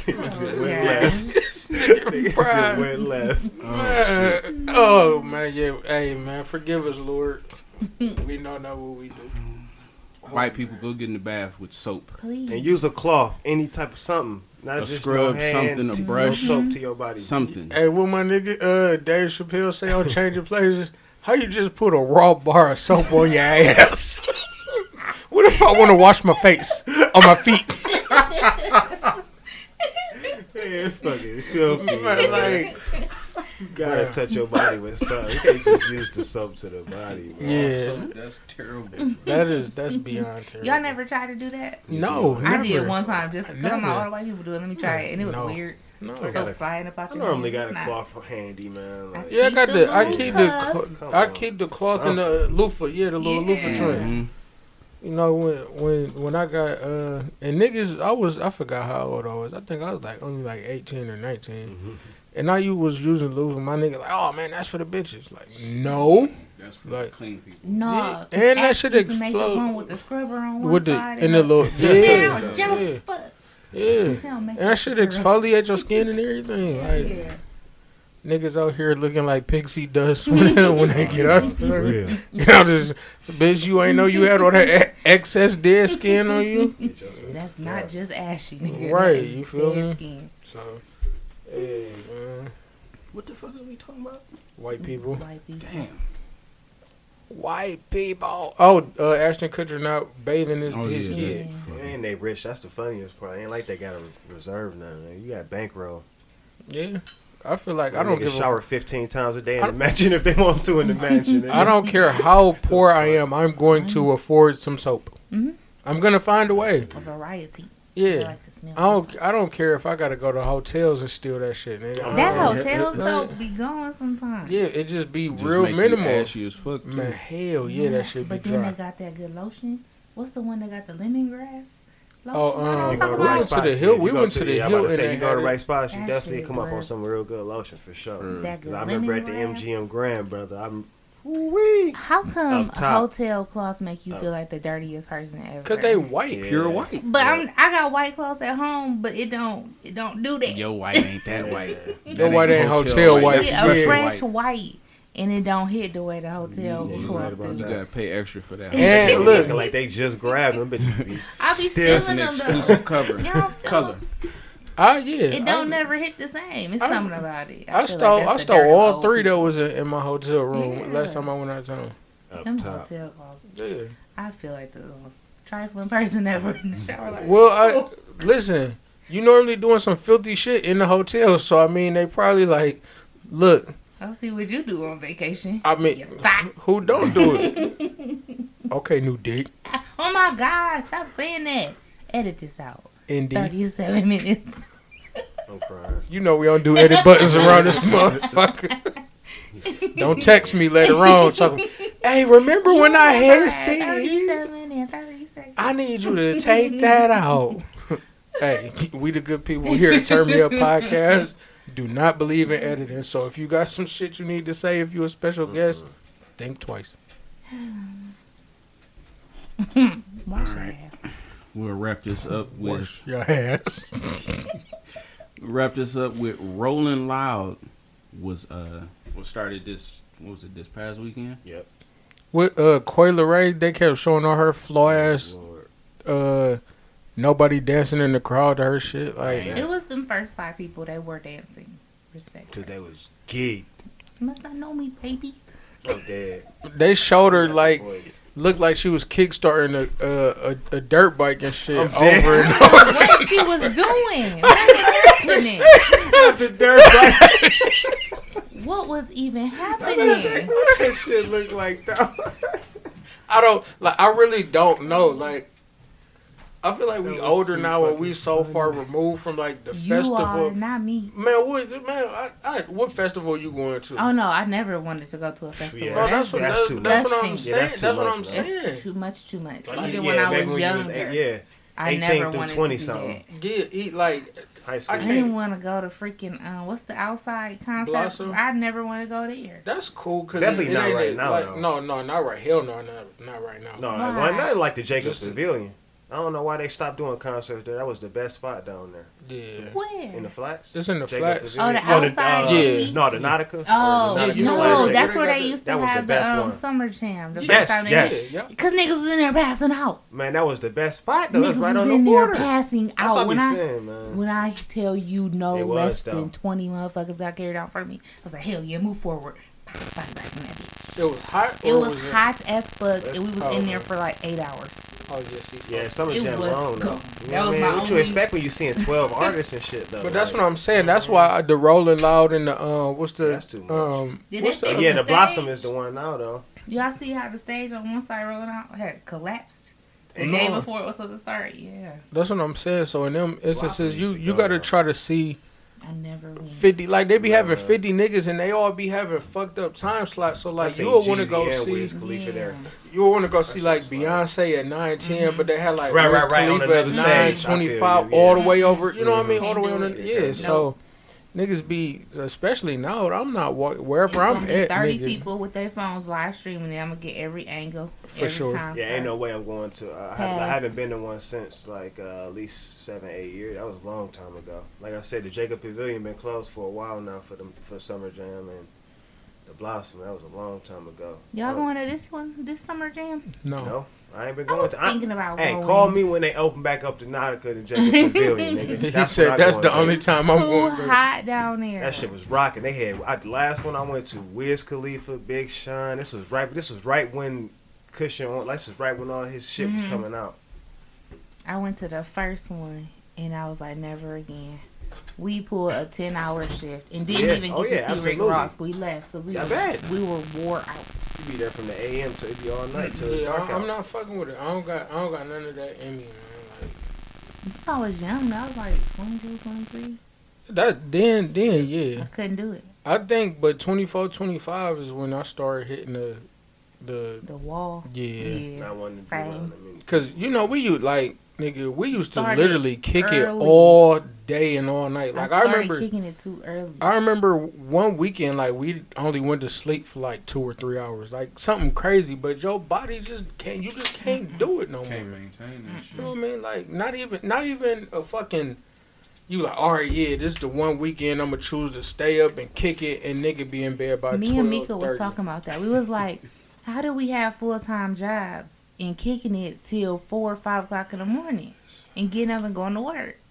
Niggas went left. Niggas Fried. went left. Man. Oh man, yeah. Hey man, forgive us, Lord. we know not know what we do. White people go get in the bath with soap. Please. And use a cloth, any type of something. Not A just scrub, no something, a no brush. soap to your body. Something. Hey, what my nigga uh Dave Chappelle say on Changing Places? How you just put a raw bar of soap on your ass? what if I want to wash my face on my feet? Yeah, it's fucking filthy. Man, like, you gotta touch your body with something. You can't just use the soap to the body. bro. yeah, Soap, that's terrible. that is that's beyond terrible. Y'all never tried to do that? No, I did one time just because I'm all the white people do it. Let me try it. And it was No. weird. No. I So gotta- sliding about I your normally got a cloth for handy, man. Like, Yeah, I got the the. I little keep the. cl- I keep the cloth in the loofah. Yeah, the little loofah Yeah. tray. Mhm. You know when when when I got uh and niggas I was I forgot how old I was. I think I was like only like eighteen or 19 Mhm. And now you was using loofah. My nigga like, oh man, that's for the bitches. Like, no, That's for Like- clean people. No. Yeah, and that shit used to make the one with the scrubber on one with the side. in the little Yeah, yeah just yeah fuck. yeah. And that shit exfoliate your skin and everything. Like Yeah. niggas out here looking like pixie dust when they, when they get out. For real. You this bitch, you ain't know you had all that excess dead skin on you. That's not just ashy, nigga. Right, you feel dead me? Skin. So, hey man, What the fuck are we talking about? white people, White people. Damn. white people. Oh, uh, Ashton Kutcher not bathing his, Oh, his yeah. kid. And they rich. That's the funniest part. Ain't like they got a reserve nothing. You got bankroll. Yeah, I feel like I I don't don't give shower a. 15 times a day in I- the mansion if they want to in the mansion. I don't care how poor I am. I'm going to afford some soap. Mhm. I'm gonna find a way. A variety. I Yeah. like the smell. I don't. I don't care if I gotta go to hotels and steal that shit. Nigga. That I hotel it- soap be going sometimes. Yeah, it just be Just real make you minimal. ashy as fuck, too. Man, hell yeah, that shit be But then dry. they got that good lotion. What's the one that got the lemongrass? Lotion? Oh, You know what um, I'm You talking go to We right went about? to the. Hill- yeah, we went to to the the yeah, I'm Hill about to and say you go to the right spots. You definitely shit come up on some real good lotion for sure. Mm. That good I remember at the. MGM Grand, brother. I'm wee. How come hotel cloths make you feel like the dirtiest person ever? Cause they white. Yeah. Pure white. But I'm I got white clothes at home, but it don't it don't do that. Your white ain't that white. Your white ain't hotel white. That's yeah, a fresh white. white, and it don't hit the way the hotel Yeah, you cloth right do. You gotta pay extra for that. And look, like they just grabbed them, bitches. Be I be still It's stealing them exclusive though. cover. Y'all still- Color. I yeah. It don't I, never hit the same. It's I- something about it. I feel stole. like I stole all old three that people. was in, in my hotel room Yeah. last time I went out of town. up Them top. hotel clothes. Yeah. I feel like the most trifling person ever in the shower. Like, Well, I listen. You normally doing some filthy shit in the hotel, so I mean they probably like, look. I'll see what you do on vacation. I mean, who don't do it? okay, new dick. Oh my God! Stop saying that. Edit this out. Indeed. Thirty-seven minutes. I'm crying. You know we don't do edit buttons around this motherfucker. don't text me later on. Talking, hey, remember when I had said thirty-seven and thirty seconds. I need you to take that out? hey, we the good people here at Turn Me Up Podcast. Do not believe in editing. So if you got some shit you need to say, if you're a special guest, think twice. Wash your ass. We'll wrap this up with Wash your ass. wrap this up with Rolling Loud was uh what started this what was it this past weekend? Yep. With uh Coi Leray, they kept showing all her flaw ass Lord. uh nobody dancing in the crowd to her shit. Like It was the first five people that were dancing. Respect. Cause they was geek. You must not know me, baby. I'm dead. they showed her like Boy, looked like she was kickstarting a a, a, a dirt bike and shit I'm over dead. and over. What she was doing? What was happening? the dirt bike. What was was even happening. what that shit look like though. I don't like. I really don't know. Like, I feel like we older now, and we so far funny. removed from like the You festival. are not me. Man, what man? I, I, what festival you going to? Oh no, I never wanted to go to a festival. Yeah, no, that's, what that's that's, too that's what. I'm Yeah, saying. that's that's too what much, I'm saying. It's too much, too much. Like, Even yeah, when I was when younger, was eight- yeah, I never wanted 20 to do something. that. Yeah, eat like high I school. I can't- didn't want to go to freaking uh, what's the outside concert? Blossom? I never want to go there. that's cool. Cause Definitely it, it not ain't right it, now, Like, no, no, not right. Hell no, not not right now. No, Why? why not like the Jacobs Just Pavilion? I don't know why they stopped doing concerts there. That was the best spot down there Yeah, Where? in the flats. it's in the Jacobs flats. Oh, the Pavilion. outside uh, Yeah. No, the Nautica. or the Oh Yeah, Nautica you know slash no, they- that's they where they used to that was the have the, um, summer jam. The Yes, first time they yes. did. Yeah, Cause niggas was in there passing out. Man, that was the best spot though. Niggas right was on the in there water. passing That's what I out. When I saying, man. when I tell you no was, less though. than twenty motherfuckers got carried out in front of me, I was like, hell yeah, move forward. Back, back in that bitch. It was hot. It or was it- hot as fuck, and we was Oh, in there for like eight hours. Oh yeah, see, Yeah, fuck. summer It jam was long though. good. You That know was what I my mean? What you expect when you seeing twelve artists and shit though? But that's like- what I'm saying. That's why I- the Rolling Loud and the uh, what's the That's too much. um, what's the Yeah, the the Blossom is the one now though. Y'all see how the stage on one side rolling out had collapsed the No. day before it was supposed to start? Yeah, That's what I'm saying. So in them instances, used you you got to try to see I never went. fifty. Like they be having fifty niggas, and they all be having fucked up time slots. So like you would want to go and see, Wiz you would want to go see like shit's funny. Beyonce at nine ten, but they had like Right, Wiz right, right, on Khalifa at another stage twenty five all the way over. You know what I mean? Mhm. All the way on the do it. yeah. Nope. So niggas be especially now. I'm not walk wherever It's I'm be at. thirty nigga. people with their phones live streaming. it. I'm gonna get every angle For every sure. Time Yeah, ain't no way I'm going to. Uh, I, haven't, I haven't been to one since like uh, at least seven, eight years. That was a long time ago. Like I said, the Jacob Pavilion been closed for a while now for the for Summer Jam and the Blossom. That was a long time ago. Y'all So, going to this one, this summer jam? No. No, I ain't been I going was to. I, thinking about hey, going. call me when they open back up the Nautica and Jacob Pavilion, nigga. He said that's the to. only time I'm Too going. to hot down there. That shit was rocking. They had I, the last one I went to Wiz Khalifa, Big Sean. This was right. This was right when Cushion on. This was right when all his shit was Mhm. coming out. I went to the first one and I was like, never again. We pulled a ten hour shift and didn't Yeah. even oh, get Oh, to yeah, see absolutely. Rick Ross. We left because we Yeah, I were, we were wore out. You be there from the AM to it be all night till Yeah, dark I, I'm out. not fucking with it. I don't got I don't got none of that in me, man. Like So I was young. I was like 22, 23. that then then yeah. I couldn't do it. I think but 24, 25 is when I started hitting the the The wall. yeah. Yeah. Not wanting to do Same. nothing. I mean, Cause you know we used like nigga we used to literally kick it early. all day and all night. Like I, started remember kicking it too early. I remember one weekend like we only went to sleep for like two or three hours, like something crazy. But your body just can't. You just can't do it no more. Can't maintain that shit. You know what I mean? Like not even not even a fucking. You like all right? Yeah, this is the one weekend I'm gonna choose to stay up and kick it, and nigga be in bed by Me 12, and Mika was talking about that. We was like, how do we have full time jobs and kicking it till four or five o'clock in the morning and getting up and going to work?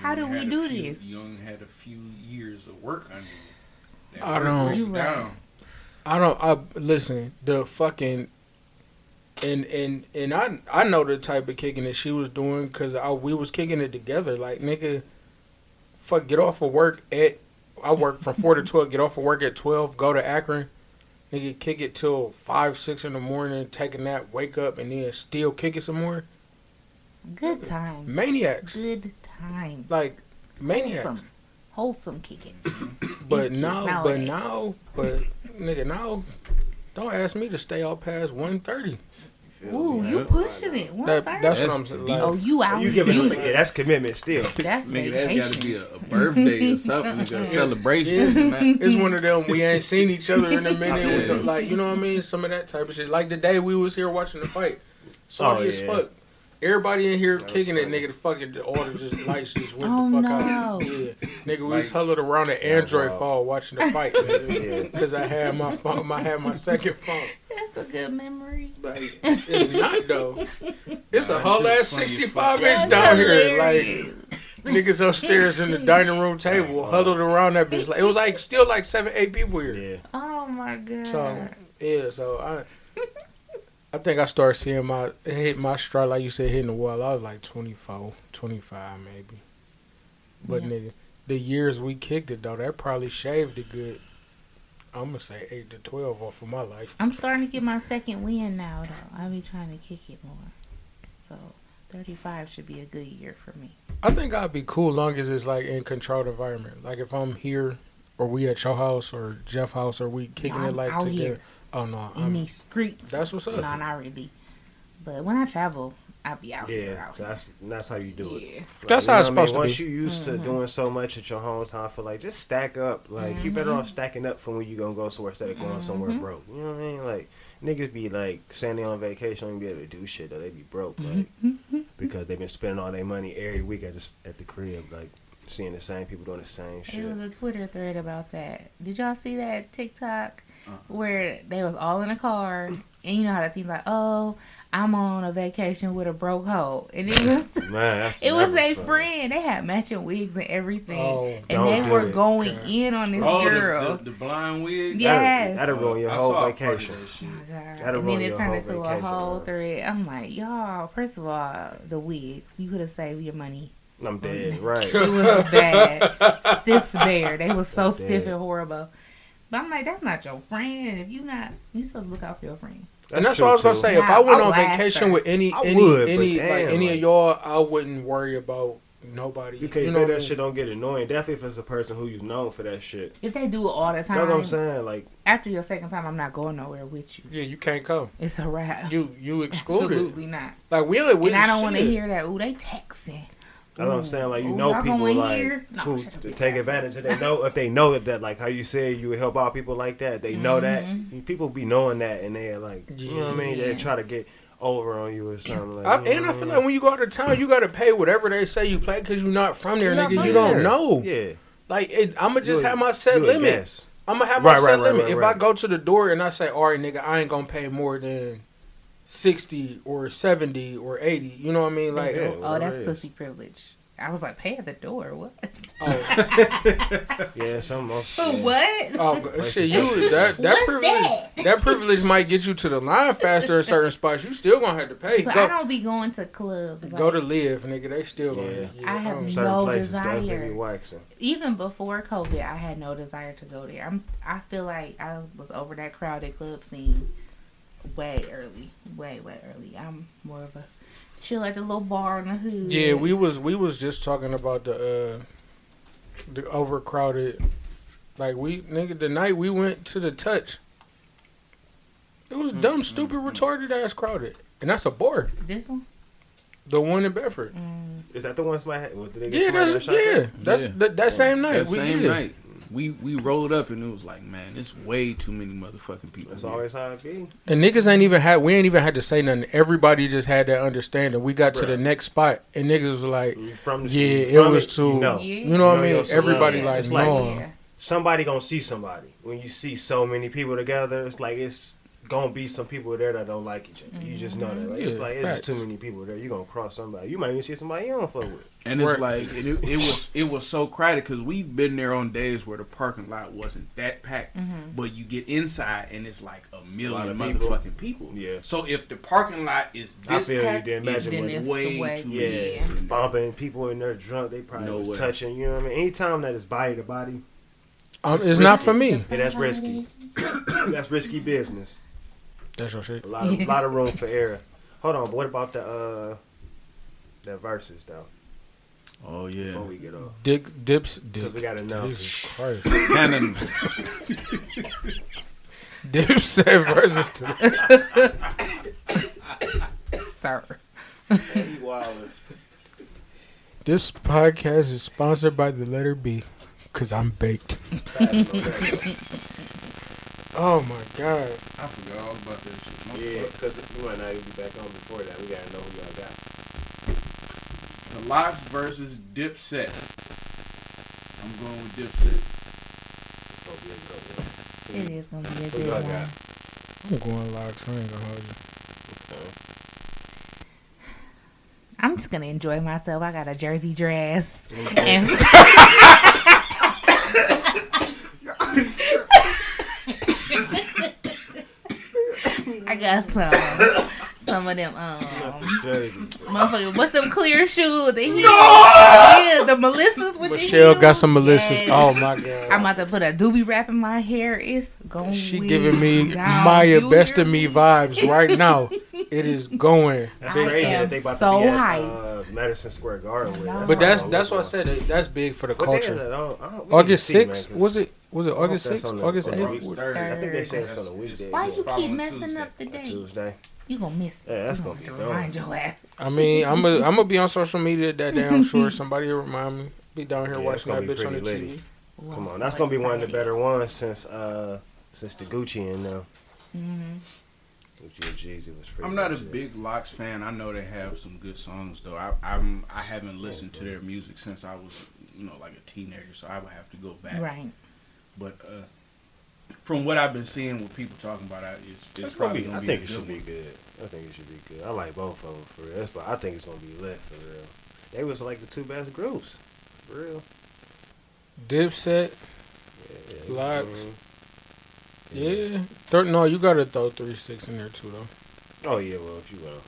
You How do we do few- this? You only had a few years of work on you. I don't- You right. down. I don't. I listen. The fucking. And and and I I know the type of kicking that she was doing because I we was kicking it together. Like nigga, fuck, get off of work at. I work from four to twelve. Get off of work at twelve. Go to Akron. Nigga, kick it till five six in the morning. Take a nap. Wake up and then still kick it some more. Good times. Maniacs. Good times. Like maniacs. Wholesome. Wholesome kicking. But kids now, but now, but nigga, now, don't ask me to stay out past one thirty. Ooh, you pushing it. One That, thirty? that's what I'm saying. Like, oh, you out. You giving you, yeah, that's commitment still. that's Nigga, That's gotta be a, a birthday or something, a celebration. man. it's one of them we ain't seen each other in a minute. Yeah. with the- like you know what I mean? Some of that type of shit. Like the day we was here watching the fight, Sorry Oh, as fuck. Everybody in here That kicking it, nigga. The fucking all the just lights just went Oh, the fuck no. out. Yeah, nigga, we was Like- huddled around the Android wow. phone watching the fight, nigga. Yeah. Because I had my phone, I had my second phone. That's a good memory. Like it's not though. It's Nah, a whole shit's ass funny as sixty fuck. five That's inch down here. Like hilarious. niggas upstairs in the dining room table, huddled around that bitch. Like it was like still like seven, eight people here. Yeah. Oh my god. So yeah, so I I think I started seeing my hit my stride like you said hitting the wall. I was like 24, 25 maybe. But Yeah. nigga, the years we kicked it though, that probably shaved a good. I'm gonna say eight to twelve off of my life. I'm starting to get my second win now, though. I be trying to kick it more. So 35 should be a good year for me. I think I'd be cool long as it's like in controlled environment. Like if I'm here or we at your house or Jeff house or we kicking No, it like together. here. Oh no, In I'm, these streets. that's what's up. No, not really. But when I travel, I be out here. Yeah, Out so that's that's how you do it. here. Like, That's how it's what I mean? supposed to Once be. you used Mm-hmm. to doing so much at your hometown, I feel like just stack up. Like you better off stacking up for when you gonna go somewhere instead of going somewhere Mm-hmm. broke. You know what I mean? Like niggas be like saying they on vacation, don't even be able to do shit. Though they be broke, like Mm-hmm. because they've been spending all their money every week at the, at the crib, like seeing the same people doing the same shit. It was a Twitter thread about that. Did y'all see that TikTok Uh-uh. where they was all in a car and you know how to think like, oh, I'm on a vacation with a broke hoe, and it was Man, it was never a fun. friend. They had matching wigs and everything, Oh, and they were it. going Okay. in on this Oh, the- girl. the, the blind wig. Yeah. Yes. That'll, that'll ruin your I whole saw a part of vacation. that shit. Oh my God. That'll And then it turned whole into a whole man. thread. I'm like, y'all, first of all, the wigs, you could have saved your money. I'm dead, right? It was bad. stiff there. They was so I'm stiff dead. and horrible. But I'm like, that's not your friend. And if you not, you supposed to look out for your friend. and that's what I was gonna too. say. If I went I'll on vacation her. with any I any would, any damn, like any like- of y'all, I wouldn't worry about nobody. You can't know say what I that mean? shit don't get annoying. Definitely if it's a person who you've known for that shit. If they do it all the time, That's what I'm saying. Like, after your second time, I'm not going nowhere with you. Yeah, you can't come. It's a wrap. You you excluded. Absolutely not. Like we only And witness I don't want to hear that. Ooh, they texting. That's what I'm saying. Like, you Ooh, know people like here? No, who to take advantage of. They know if they know that, like how you said you would help out people like that. They know Mm-hmm. that people be knowing that, and they like, you know what I mean. They try to get over on you or something. Like, I, you know and I feel like when you go out of town, you gotta pay whatever they say you play because you're not from there, You're nigga. from You don't know. Yeah, Like it, I'm gonna just You a- have my set you a limit. I'm gonna have my Right, set right, right, limit. right, if right. I go to the door and I say, "All right, nigga, I ain't gonna pay more than sixty or seventy or 80 You know what I mean? Like, Yeah. oh, that's it is. pussy privilege. I was like, pay at the door. What? oh, Yeah, some. For what? oh, g- shit, you that that What's privilege that? that? privilege might get you to the line faster in certain spots. You still gonna have to pay. But Go I don't be going to clubs. go to live, nigga. They still gonna. Yeah. Yeah, I have um, no places definitely desire. be even before COVID, I had no desire to go there. I'm. I feel like I was over that crowded club scene way early, way way early. I'm more of a chill at the little bar in the hood. Yeah, we was we was just talking about the uh the overcrowded. Like we nigga, the night we went to the touch, it was Mm, dumb, stupid, retarded ass crowded, and that's a bar. This one. The one in Bedford. Mm, Is that the one somebody had? What, did they get Yeah, that's that yeah, that's Yeah. That, that same night. That we same yeah. night, we we rolled up and it was like, man, it's way too many motherfucking people. That's here. always how it be. And niggas ain't even had we ain't even had to say nothing. Everybody just had that understanding. We got to the next spot, and niggas was like, from the Yeah, you it from was too- You know. Yeah. you know what I mean? Everybody surroundings. like, It's like- no. yeah. somebody gonna see somebody. When you see so many people together, it's like it's gonna be some people there that don't like each other. You just know that. Like, it's Yeah, like it's facts. just too many people there. You're gonna cross somebody. You might even see somebody you don't fuck with. And it's Right. like it, it was it was so crowded because we've been there on days where the parking lot wasn't that packed, Mm-hmm. but you get inside and it's like a million of people. motherfucking people. Yeah. So if the parking lot is I this feel you, packed, then it's imagine Then it's way way- too Yeah, many Yeah. bumping people in there drunk. They probably No was way. touching. You know what I mean? Anytime that is body to body, um, it's, It's not for me. yeah, that's risky. that's risky business. That's your shit. A lot of lot of room for error. Hold on, but what about the uh the verses though? Oh yeah, Before we get off, Dick dips dick. 'Cause we gotta know. Jesus Christ. Cannon. Dipset versus to Sir. he wildin'. This podcast is sponsored by the letter B, cause I'm baked. Oh my god. I forgot all about this shit. My Yeah, because we might not even be back on before that. We gotta know who y'all got. The LOX versus Dipset. I'm going with Dipset. It's gonna be a good one. It is gonna be a Who good y'all one. got? I'm going LOX. I ain't gonna hold you. I'm just gonna enjoy myself. I got a jersey dress. And I got some some of them um motherfucker. What's them clear shoes? The heels? Yeah, the Melissas with Michelle the got some Melissas. Yes. Oh my god. I'm about to put a doobie wrap in my hair. It's going. She giving me down. Maya You best of me vibes right now. It is going. That's I crazy am that they about so to be at uh, Madison Square Garden with. know. But that's what that's I'm what I said. that- That's big for the for. What day is culture. that? I don't- I don't- we need to August see, man, sixth 'cause was it? Was it August that's sixth? August eighth? week- Third. I think they say Third. it's on a weekday. Why you keep messing Tuesday. up the date? Tuesday. You gonna miss it. Yeah, that's You gonna be have gone. Remind your ass. I mean, I'm gonna I'm gonna be on social media that day. I'm sure somebody will remind me. Be down here Yeah, watching that bitch on the pretty TV. litty. Ooh, Come on, so that's gonna be one of the better ones since uh since the Gucci and them. Mhm. Gucci and Jeezy was pretty. I'm not a much big LOX fan. I know they have some good songs though. I I'm I haven't listened to their music since I was you know like a teenager, so I would have to go back. Right. But uh, from what I've been seeing, what people talking about, I- it's, it's It's gonna be, gonna I be. think a it good should be good. I think it should be good. I like both of them for real. That's why I think it's gonna be lit for real. They was like the two best groups, for real. Dipset, Yeah, yeah. LOX. Mhm. yeah. Thir- no, you gotta throw three six in there too though. Oh yeah, well if you will.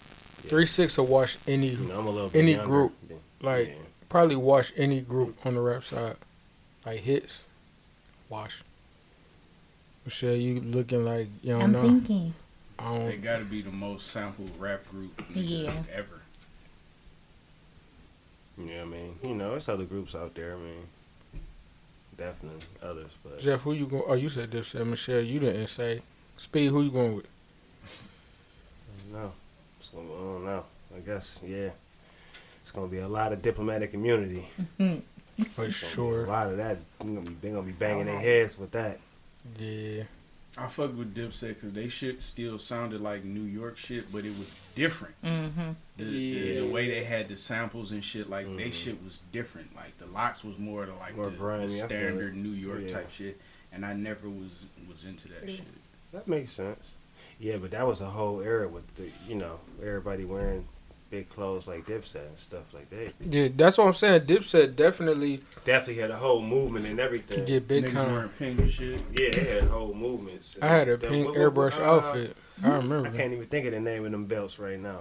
Yeah. Three six will wash any You know, I'm a little Any younger. group, Yeah. like Yeah. probably wash any group on the rap side. Like hits, wash. Michelle, you looking like you don't I'm know. thinking. I They don't. got to be the most sampled rap group nigga, Yeah. ever. Yeah, I mean, you know, there's other groups out there. I mean, definitely others, but Jeff, who you going? Oh, you said Dipset. Michelle, you didn't say. Speed, who you going with? no, it's gonna, I don't know. I guess yeah, it's gonna be a lot of diplomatic immunity. For It's gonna be sure. a lot of that. They're gonna be, they gonna be So banging their heads with that. Yeah. I fucked with Dipset because they shit still sounded like New York shit, but it was different. Mm-hmm. The, the, Yeah. the way they had the samples and shit, like they Mhm. shit was different. Like the LOX was more to like More the, grimy, the standard it. New York Yeah. type shit, and I never was was into that shit. That makes sense. Yeah, but that was a whole era with the, you know, everybody wearing big clothes like Dipset and stuff like that. Yeah, that's what I'm saying. Dipset definitely Definitely had a whole movement and everything. get big Niggas time. wearing pink and shit. Yeah, they had whole movements. I had a The- pink what- what- airbrush uh, outfit. I remember I can't even think of the name of them belts right now.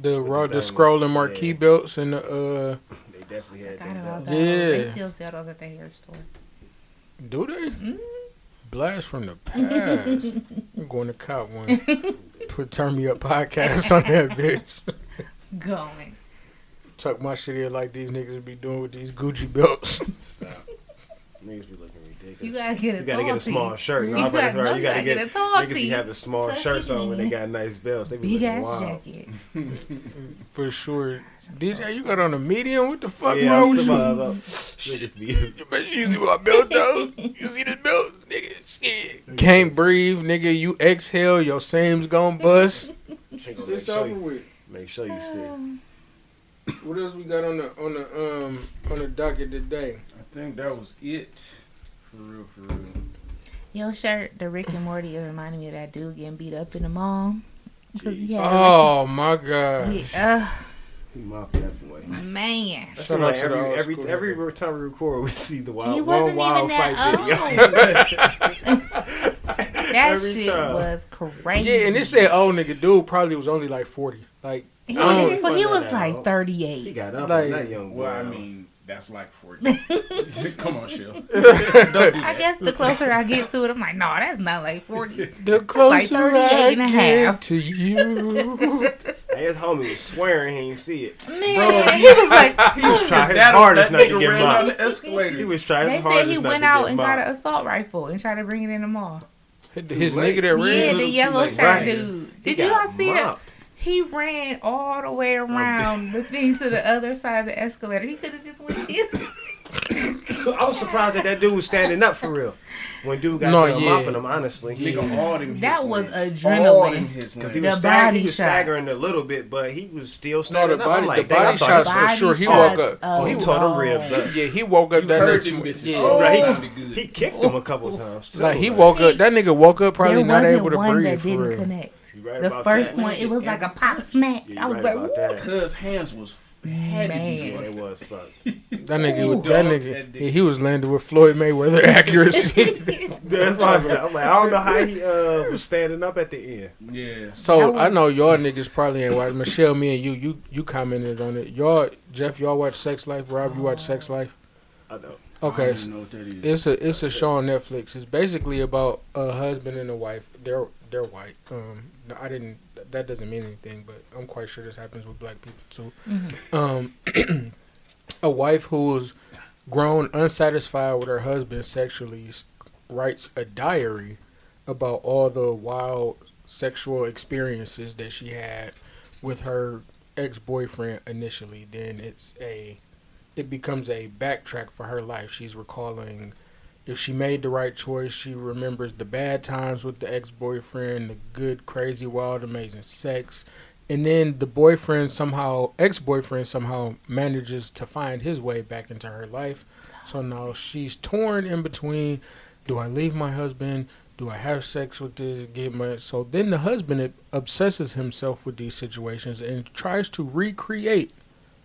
the with raw, the the scrolling marquee Yeah. belts and the uh. They definitely had Forgot them about belts. Yeah. They still sell those at the hair store. Do they? Mm. Blast from the past. I'm going to cop one. Put turn me up podcast on that bitch. Going. Tuck my shit in like these niggas be doing with these Gucci belts. Stop. Niggas be looking ridiculous. You gotta get a You gotta get a small tee. shirt. No, You I'm about to gotta- say, no, you gotta get a tall Niggas be tee. having small So shirts on when they got nice belts. They be Big looking ass wild. jacket. For sure. DJ, you got on a medium? What the fuck Yeah, wrong I'm with talking you? about, niggas be You bet you see my belt though. You see this belt, nigga? Shit. Can't breathe, nigga. You exhale, your seams gon' bust. She gonna bust. It's sure, over with. Make sure you see. What else we got on the on the um on the docket today? I think that was it. For real, for real. Your shirt, the Rick and Morty, is reminding me of that dude getting beat up in the mall. Because he had Oh my god. like, yeah, He mopped that boy. uh, man. That's Shout like out to the every every school every nigga. time we record, we see the wild He one wild even fight that video. That Every shit time. was crazy. Yeah, and it said old nigga dude probably was only like forty. Like he, Oh, he, he was like old. 38. he got up Like, that young boy. Well, I mean, that's like 40. Come on, Shell. I guess the closer I get to it, I'm like, no, that's not like 40. the closer 38 I and a get half. to you. Hey, his homie was swearing he didn't see it. Man, he was like, He was trying his That, hardest that not to get ran down mopped. the escalator. He was trying they his said hardest he not went to out get and got an assault rifle and tried to bring it in the mall. His late. nigga that ran. Yeah, the yellow shirt Right. dude. He Did you all see that? Mopped. He ran all the way around the thing to the other side of the escalator. He could have just went this. I was surprised that that dude was standing up for real. When dude got No, done yeah. mopping him, honestly. Nigga, all them hits That was landed. Adrenaline. Because he was, stag- he was staggering a little bit, but he was still No, standing the up. I'm like, the dang, I body thought shots for Body sure. He woke up. Oh, he tore them ribs up. Yeah, he woke up You that heard next. them. Yeah, Oh, Right, he, he kicked him a couple times. Too. like he woke up. That nigga woke up probably not able to breathe for didn't real. Connect. Right The about first that. one, it was like a pop smack. Yeah, I was right like, that. Cuz hands was heavy. Yeah, it was fuck. That nigga, Ooh, that nigga, that dick. he, he was landing with Floyd Mayweather accuracy. That's why I said, I'm like, I don't know how he uh, was standing up at the end. Yeah. So That I know y'all niggas probably ain't watch. Michelle, me and you, you you commented on it. Y'all, Jeff, y'all watch Sex Life. Rob, you watch Sex Life. I know. Okay, I don't even know what that is. it's a it's a show on Netflix. It's basically about a husband and a wife. They're they're white. Um, I didn't. That doesn't mean anything, but I'm quite sure this happens with black people too. Um, a wife who's grown unsatisfied with her husband sexually writes a diary about all the wild sexual experiences that she had with her ex-boyfriend initially. Then it's a it becomes a backtrack for her life. She's recalling if she made the right choice. She remembers the bad times with the ex boyfriend, the good, crazy, wild, amazing sex. And then the boyfriend somehow, ex boyfriend somehow manages to find his way back into her life. So now she's torn in between do I leave my husband? Do I have sex with this? Get my so then the husband obsesses himself with these situations and tries to recreate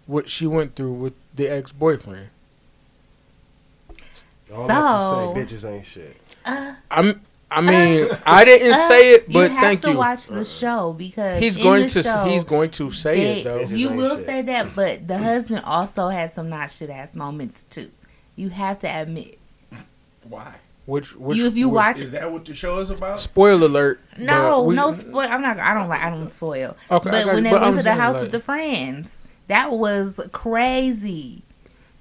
what she went through with the ex boyfriend. All that So- to say, bitches ain't shit. I'm. I mean, I didn't Uh, say it, but you have thank to you. watch the show because He's in going the to. Show, he's going to say they- it though. You will shit. say that, but the husband also had some not shit ass moments too. You have to admit. Why? Which, which, you if you which- watch Is that what the show is about? Spoiler alert. No, we- no spoil. I'm not. I don't like. I don't spoil. Okay, but when you, they but went I'm to the house like- with the friends, that was crazy.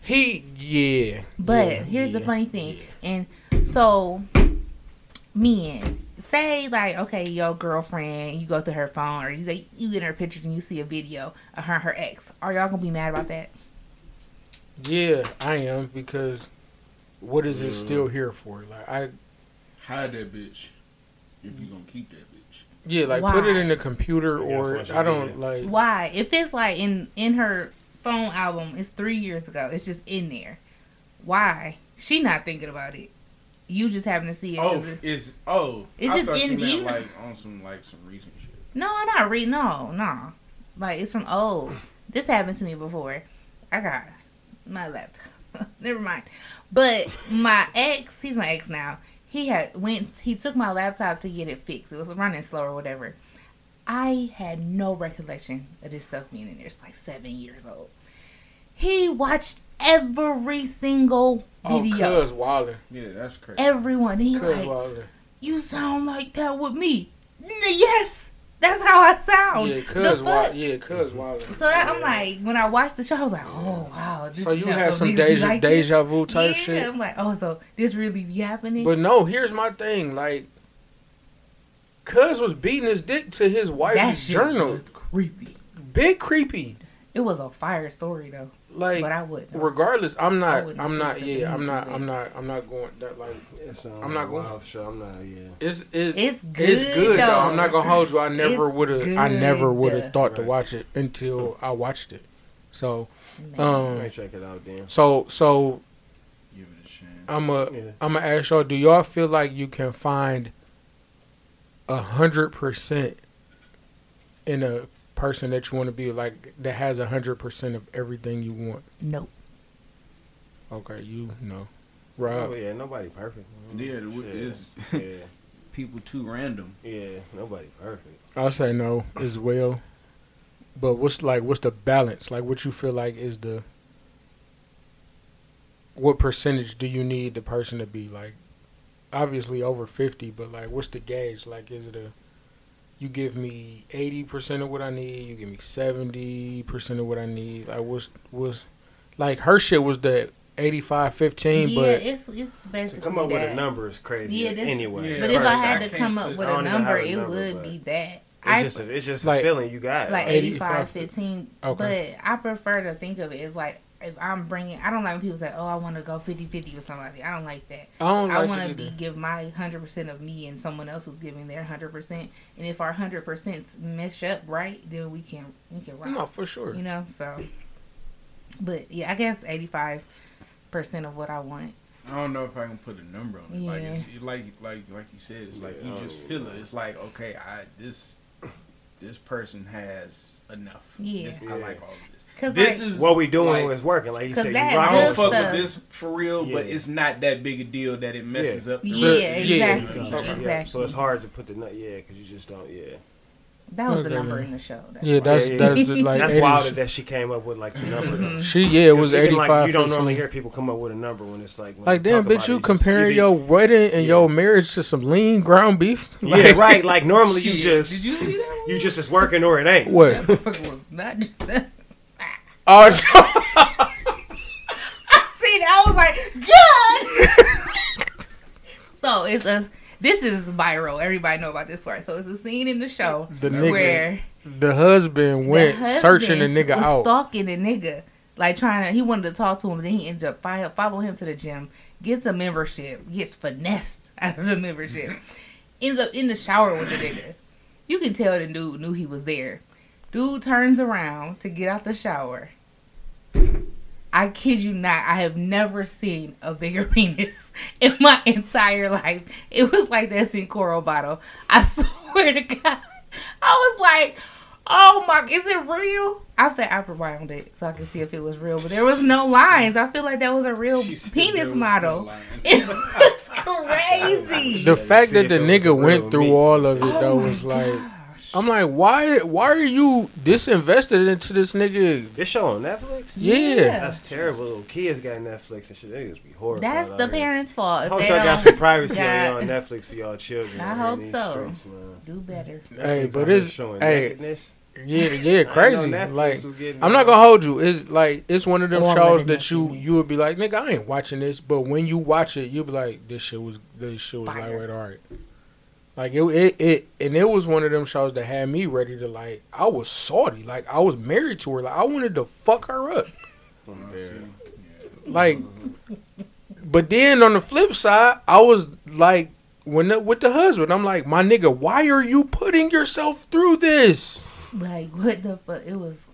He, yeah. But yeah, here's the funny thing, yeah. and so men say like, okay, your girlfriend, you go through her phone or you you get her pictures and you see a video of her and her ex. Are y'all gonna be mad about that? Yeah, I am because what is it still here for? Like I, Hide that bitch. If you gonna keep that bitch. yeah, like put it in the computer or that's I don't did. like. Why? If it's like in in her phone album, it's three years ago. It's just in there. Why? She not thinking about it. You just having to see it. Oh, it- it's oh. It's I just in- you- like on some like some recent shit. No, not read. No, no. Like it's from old. This happened to me before. I got my laptop. Never mind. But my ex, he's my ex now. He had went. He took my laptop to get it fixed. It was running slow or whatever. I had no recollection of this stuff being in there. It's like seven years old. He watched every single Oh, video. cuz Wilder, Yeah, that's crazy. Everyone. He cuz like, Wilder. you sound like that with me. Yes, that's how I sound. Yeah, cuz? Wilder. Yeah, cuz Wilder. So that, I'm like, when I watched the show, I was like, oh wow. This, So you had some deja like deja vu type yeah, shit. I'm like, oh, so this really be happening? But no, here's my thing. Like, Cuz was beating his dick to his that wife's shit journal. was creepy. Big creepy. It was a fire story though, Like, but I wouldn't. regardless, I'm not. I'm not. Yeah, I'm not. I'm not. I'm not going that like. It's, um, I'm not going- wild show. I'm not. Yeah. It's it's It's good. It's good, good though. though. I'm not gonna hold you. I never would have. I never would have good. thought to watch it until I watched it. So, Man. um, Might check it out then. so so Give it a chance. I'm a Yeah. I'm gonna ask y'all. Do y'all feel like you can find a hundred percent in a person that you want to be like that has a hundred percent of everything you want? nope. Okay, you know, Oh yeah, nobody perfect. Yeah, the- Shit. it's yeah, people too random. yeah, nobody perfect. I'll say no as well. But what's like what's the balance? Like what you feel like is the what percentage do you need the person to be like obviously over 50 but like what's the gauge like is it a you give me 80% of what I need you give me 70% of what I need like what's what's like her shit was the 85 15 yeah, but it's it's To basically come up with a number is crazy. Yeah, this- anyway, Yeah, But if I had I to come up with a don't even number, it would be that. it's I just a, it's just Like- a feeling you got. like 85. 85 15 Okay. but i prefer to think of it as like if i'm bringing i don't like when people say oh i want to go 50 50 with somebody i don't like that I don't i want to to be give my 100% of me and someone else who's giving their 100% and if our 100% mesh up right then we can we can rock no for sure you know so but yeah i guess 85% of what i want I don't know if I can put a number on it. Like Yeah. it's it like like like you said, it's like Yeah, you just feel it. It's like okay, I this this person has enough. Yeah. This, I like all of this. Cause This like, is What we doing like, is working. Like you 'Cause said, you that I don't fuck stuff. with this for real, but it's not that big a deal that it messes up. The yeah, rest. Yeah. exactly, Yeah. Yeah, exactly. So it's hard to put the nut. Yeah, because you just don't. Yeah. that was the number in the show. That's Yeah, that's Yeah, yeah. that's like That's 80s. wild that she came up with like the number. though. She yeah, it was eighty five. like. You don't normally hear people come up with a number when it's like. When Like they damn, bitch, about you it, just comparing your wedding and Yeah. your marriage to some lean ground beef? Yeah, right. Like normally you just Did you see that? you just is working or it ain't. What? Motherfucker was not just that. Oh, I See, I was like, good. so it's a. This is viral. Everybody know about this part. So it's a scene in the show The nigga where the husband went the husband searching the nigga was out. stalking the nigga, like trying to. He wanted to talk to him, but then he ended up follow, follow him to the gym, gets a membership, gets finessed out of the membership, ends up in the shower with the nigga. You can tell the dude knew he was there. Dude turns around to get out the shower. I kid you not, I have never seen a bigger penis in my entire life. It was like that in Coral Bottle. I swear to God. I was like, oh my, is it real? I felt I rewound it so I could see if it was real, but there was no lines. I feel like that was a real She penis was model. no lines. It was crazy. the fact that the nigga went through meat. all of it Oh though my was like, gosh. I'm like, why? Why are you disinvested into this nigga? This show on Netflix. Yeah. That's terrible. Little kids got Netflix and shit. They just be horrible. That's the parents' fault. I hope y'all got some privacy got- on y'all Netflix for y'all children. I man, hope in these so. streets. Do better. Hey, Netflix but it's- showing hey, nakedness. Yeah, yeah, I didn't crazy. Like, I'm not gonna hold you. It's like it's one of them Or shows that that you shit you would be like, nigga, I ain't watching this. But when you watch it, you'll be like, this shit was this shit was Fire. lightweight art. Like it, it, it, and it was one of them shows that had me ready to like. I was salty. Like I was married to her. Like I wanted to fuck her up. Like, but then on the flip side, I was like, when the, with the husband, I'm like, my nigga, why are you putting yourself through this? Like what the fuck? It was.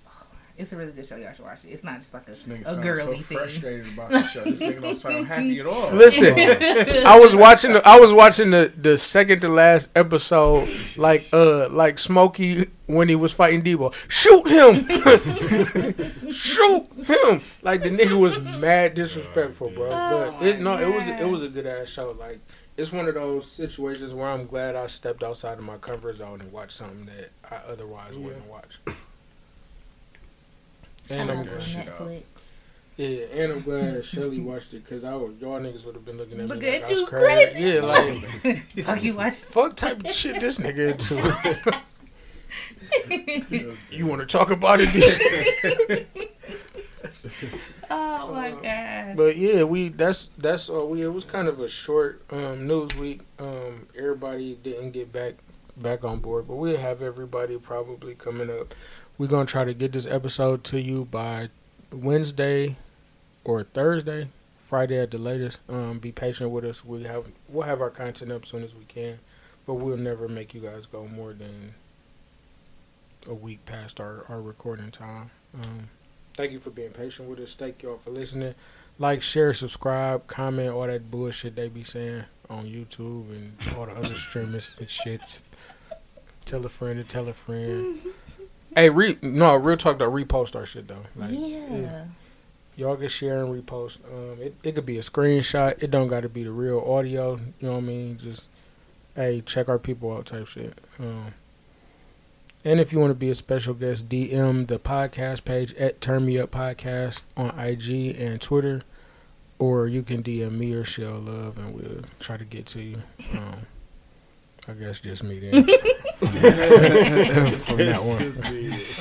It's a really good show. Y'all should watch it. It's not just like a, This nigga a girly so thing. frustrated about the show. This nigga don't sound happy at all. Listen, I was watching. The, I was watching the the second to last episode, like uh, like Smokey when he was fighting Debo. Shoot him! Shoot him! Like the nigga was mad disrespectful, bro. Oh But it no, it was it was a good ass show. Like it's one of those situations where I'm glad I stepped outside of my comfort zone and watched something that I otherwise wouldn't watch. And I I'm love shit out. Netflix. yeah, and I'm glad Shelly watched it because I would, y'all niggas would have been looking at Look me like at I was you crazy. crazy. Yeah, like Fuck you watch. fuck type of shit this nigga into. you want to talk about it? Oh my god. but yeah, we that's that's all we. It was kind of a short um, news week. Um, everybody didn't get back back on board, but we'll have everybody probably coming up. We're gonna try to get this episode to you by Wednesday or Thursday, Friday at the latest. Um, be patient with us. We have we'll have our content up as soon as we can, but we'll never make you guys go more than a week past our, our recording time. Um, thank you for being patient with us. Thank y'all for listening. Like, share, subscribe, comment, all that bullshit they be saying on YouTube and all the other streamers and shits. Tell a friend to tell a friend. Hey, re- no, real talk though. Repost our shit though. Like, yeah. y'all can share and repost. Um, it, it could be a screenshot. It don't got to be the real audio. You know what I mean? Just hey, check our people out type shit. Um, and if you want to be a special guest, DM the podcast page at Turn Me Up Podcast on IG and Twitter, or you can DM me or Shell Love, and we'll try to get to you. Um, I guess just me then. from that one.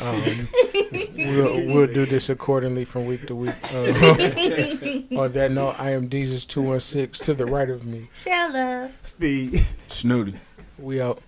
Um, we'll, we'll do this accordingly from week to week. Um, on that note, I am Jesus two one six to the right of me. Shell love. Speed. Snooty. We out.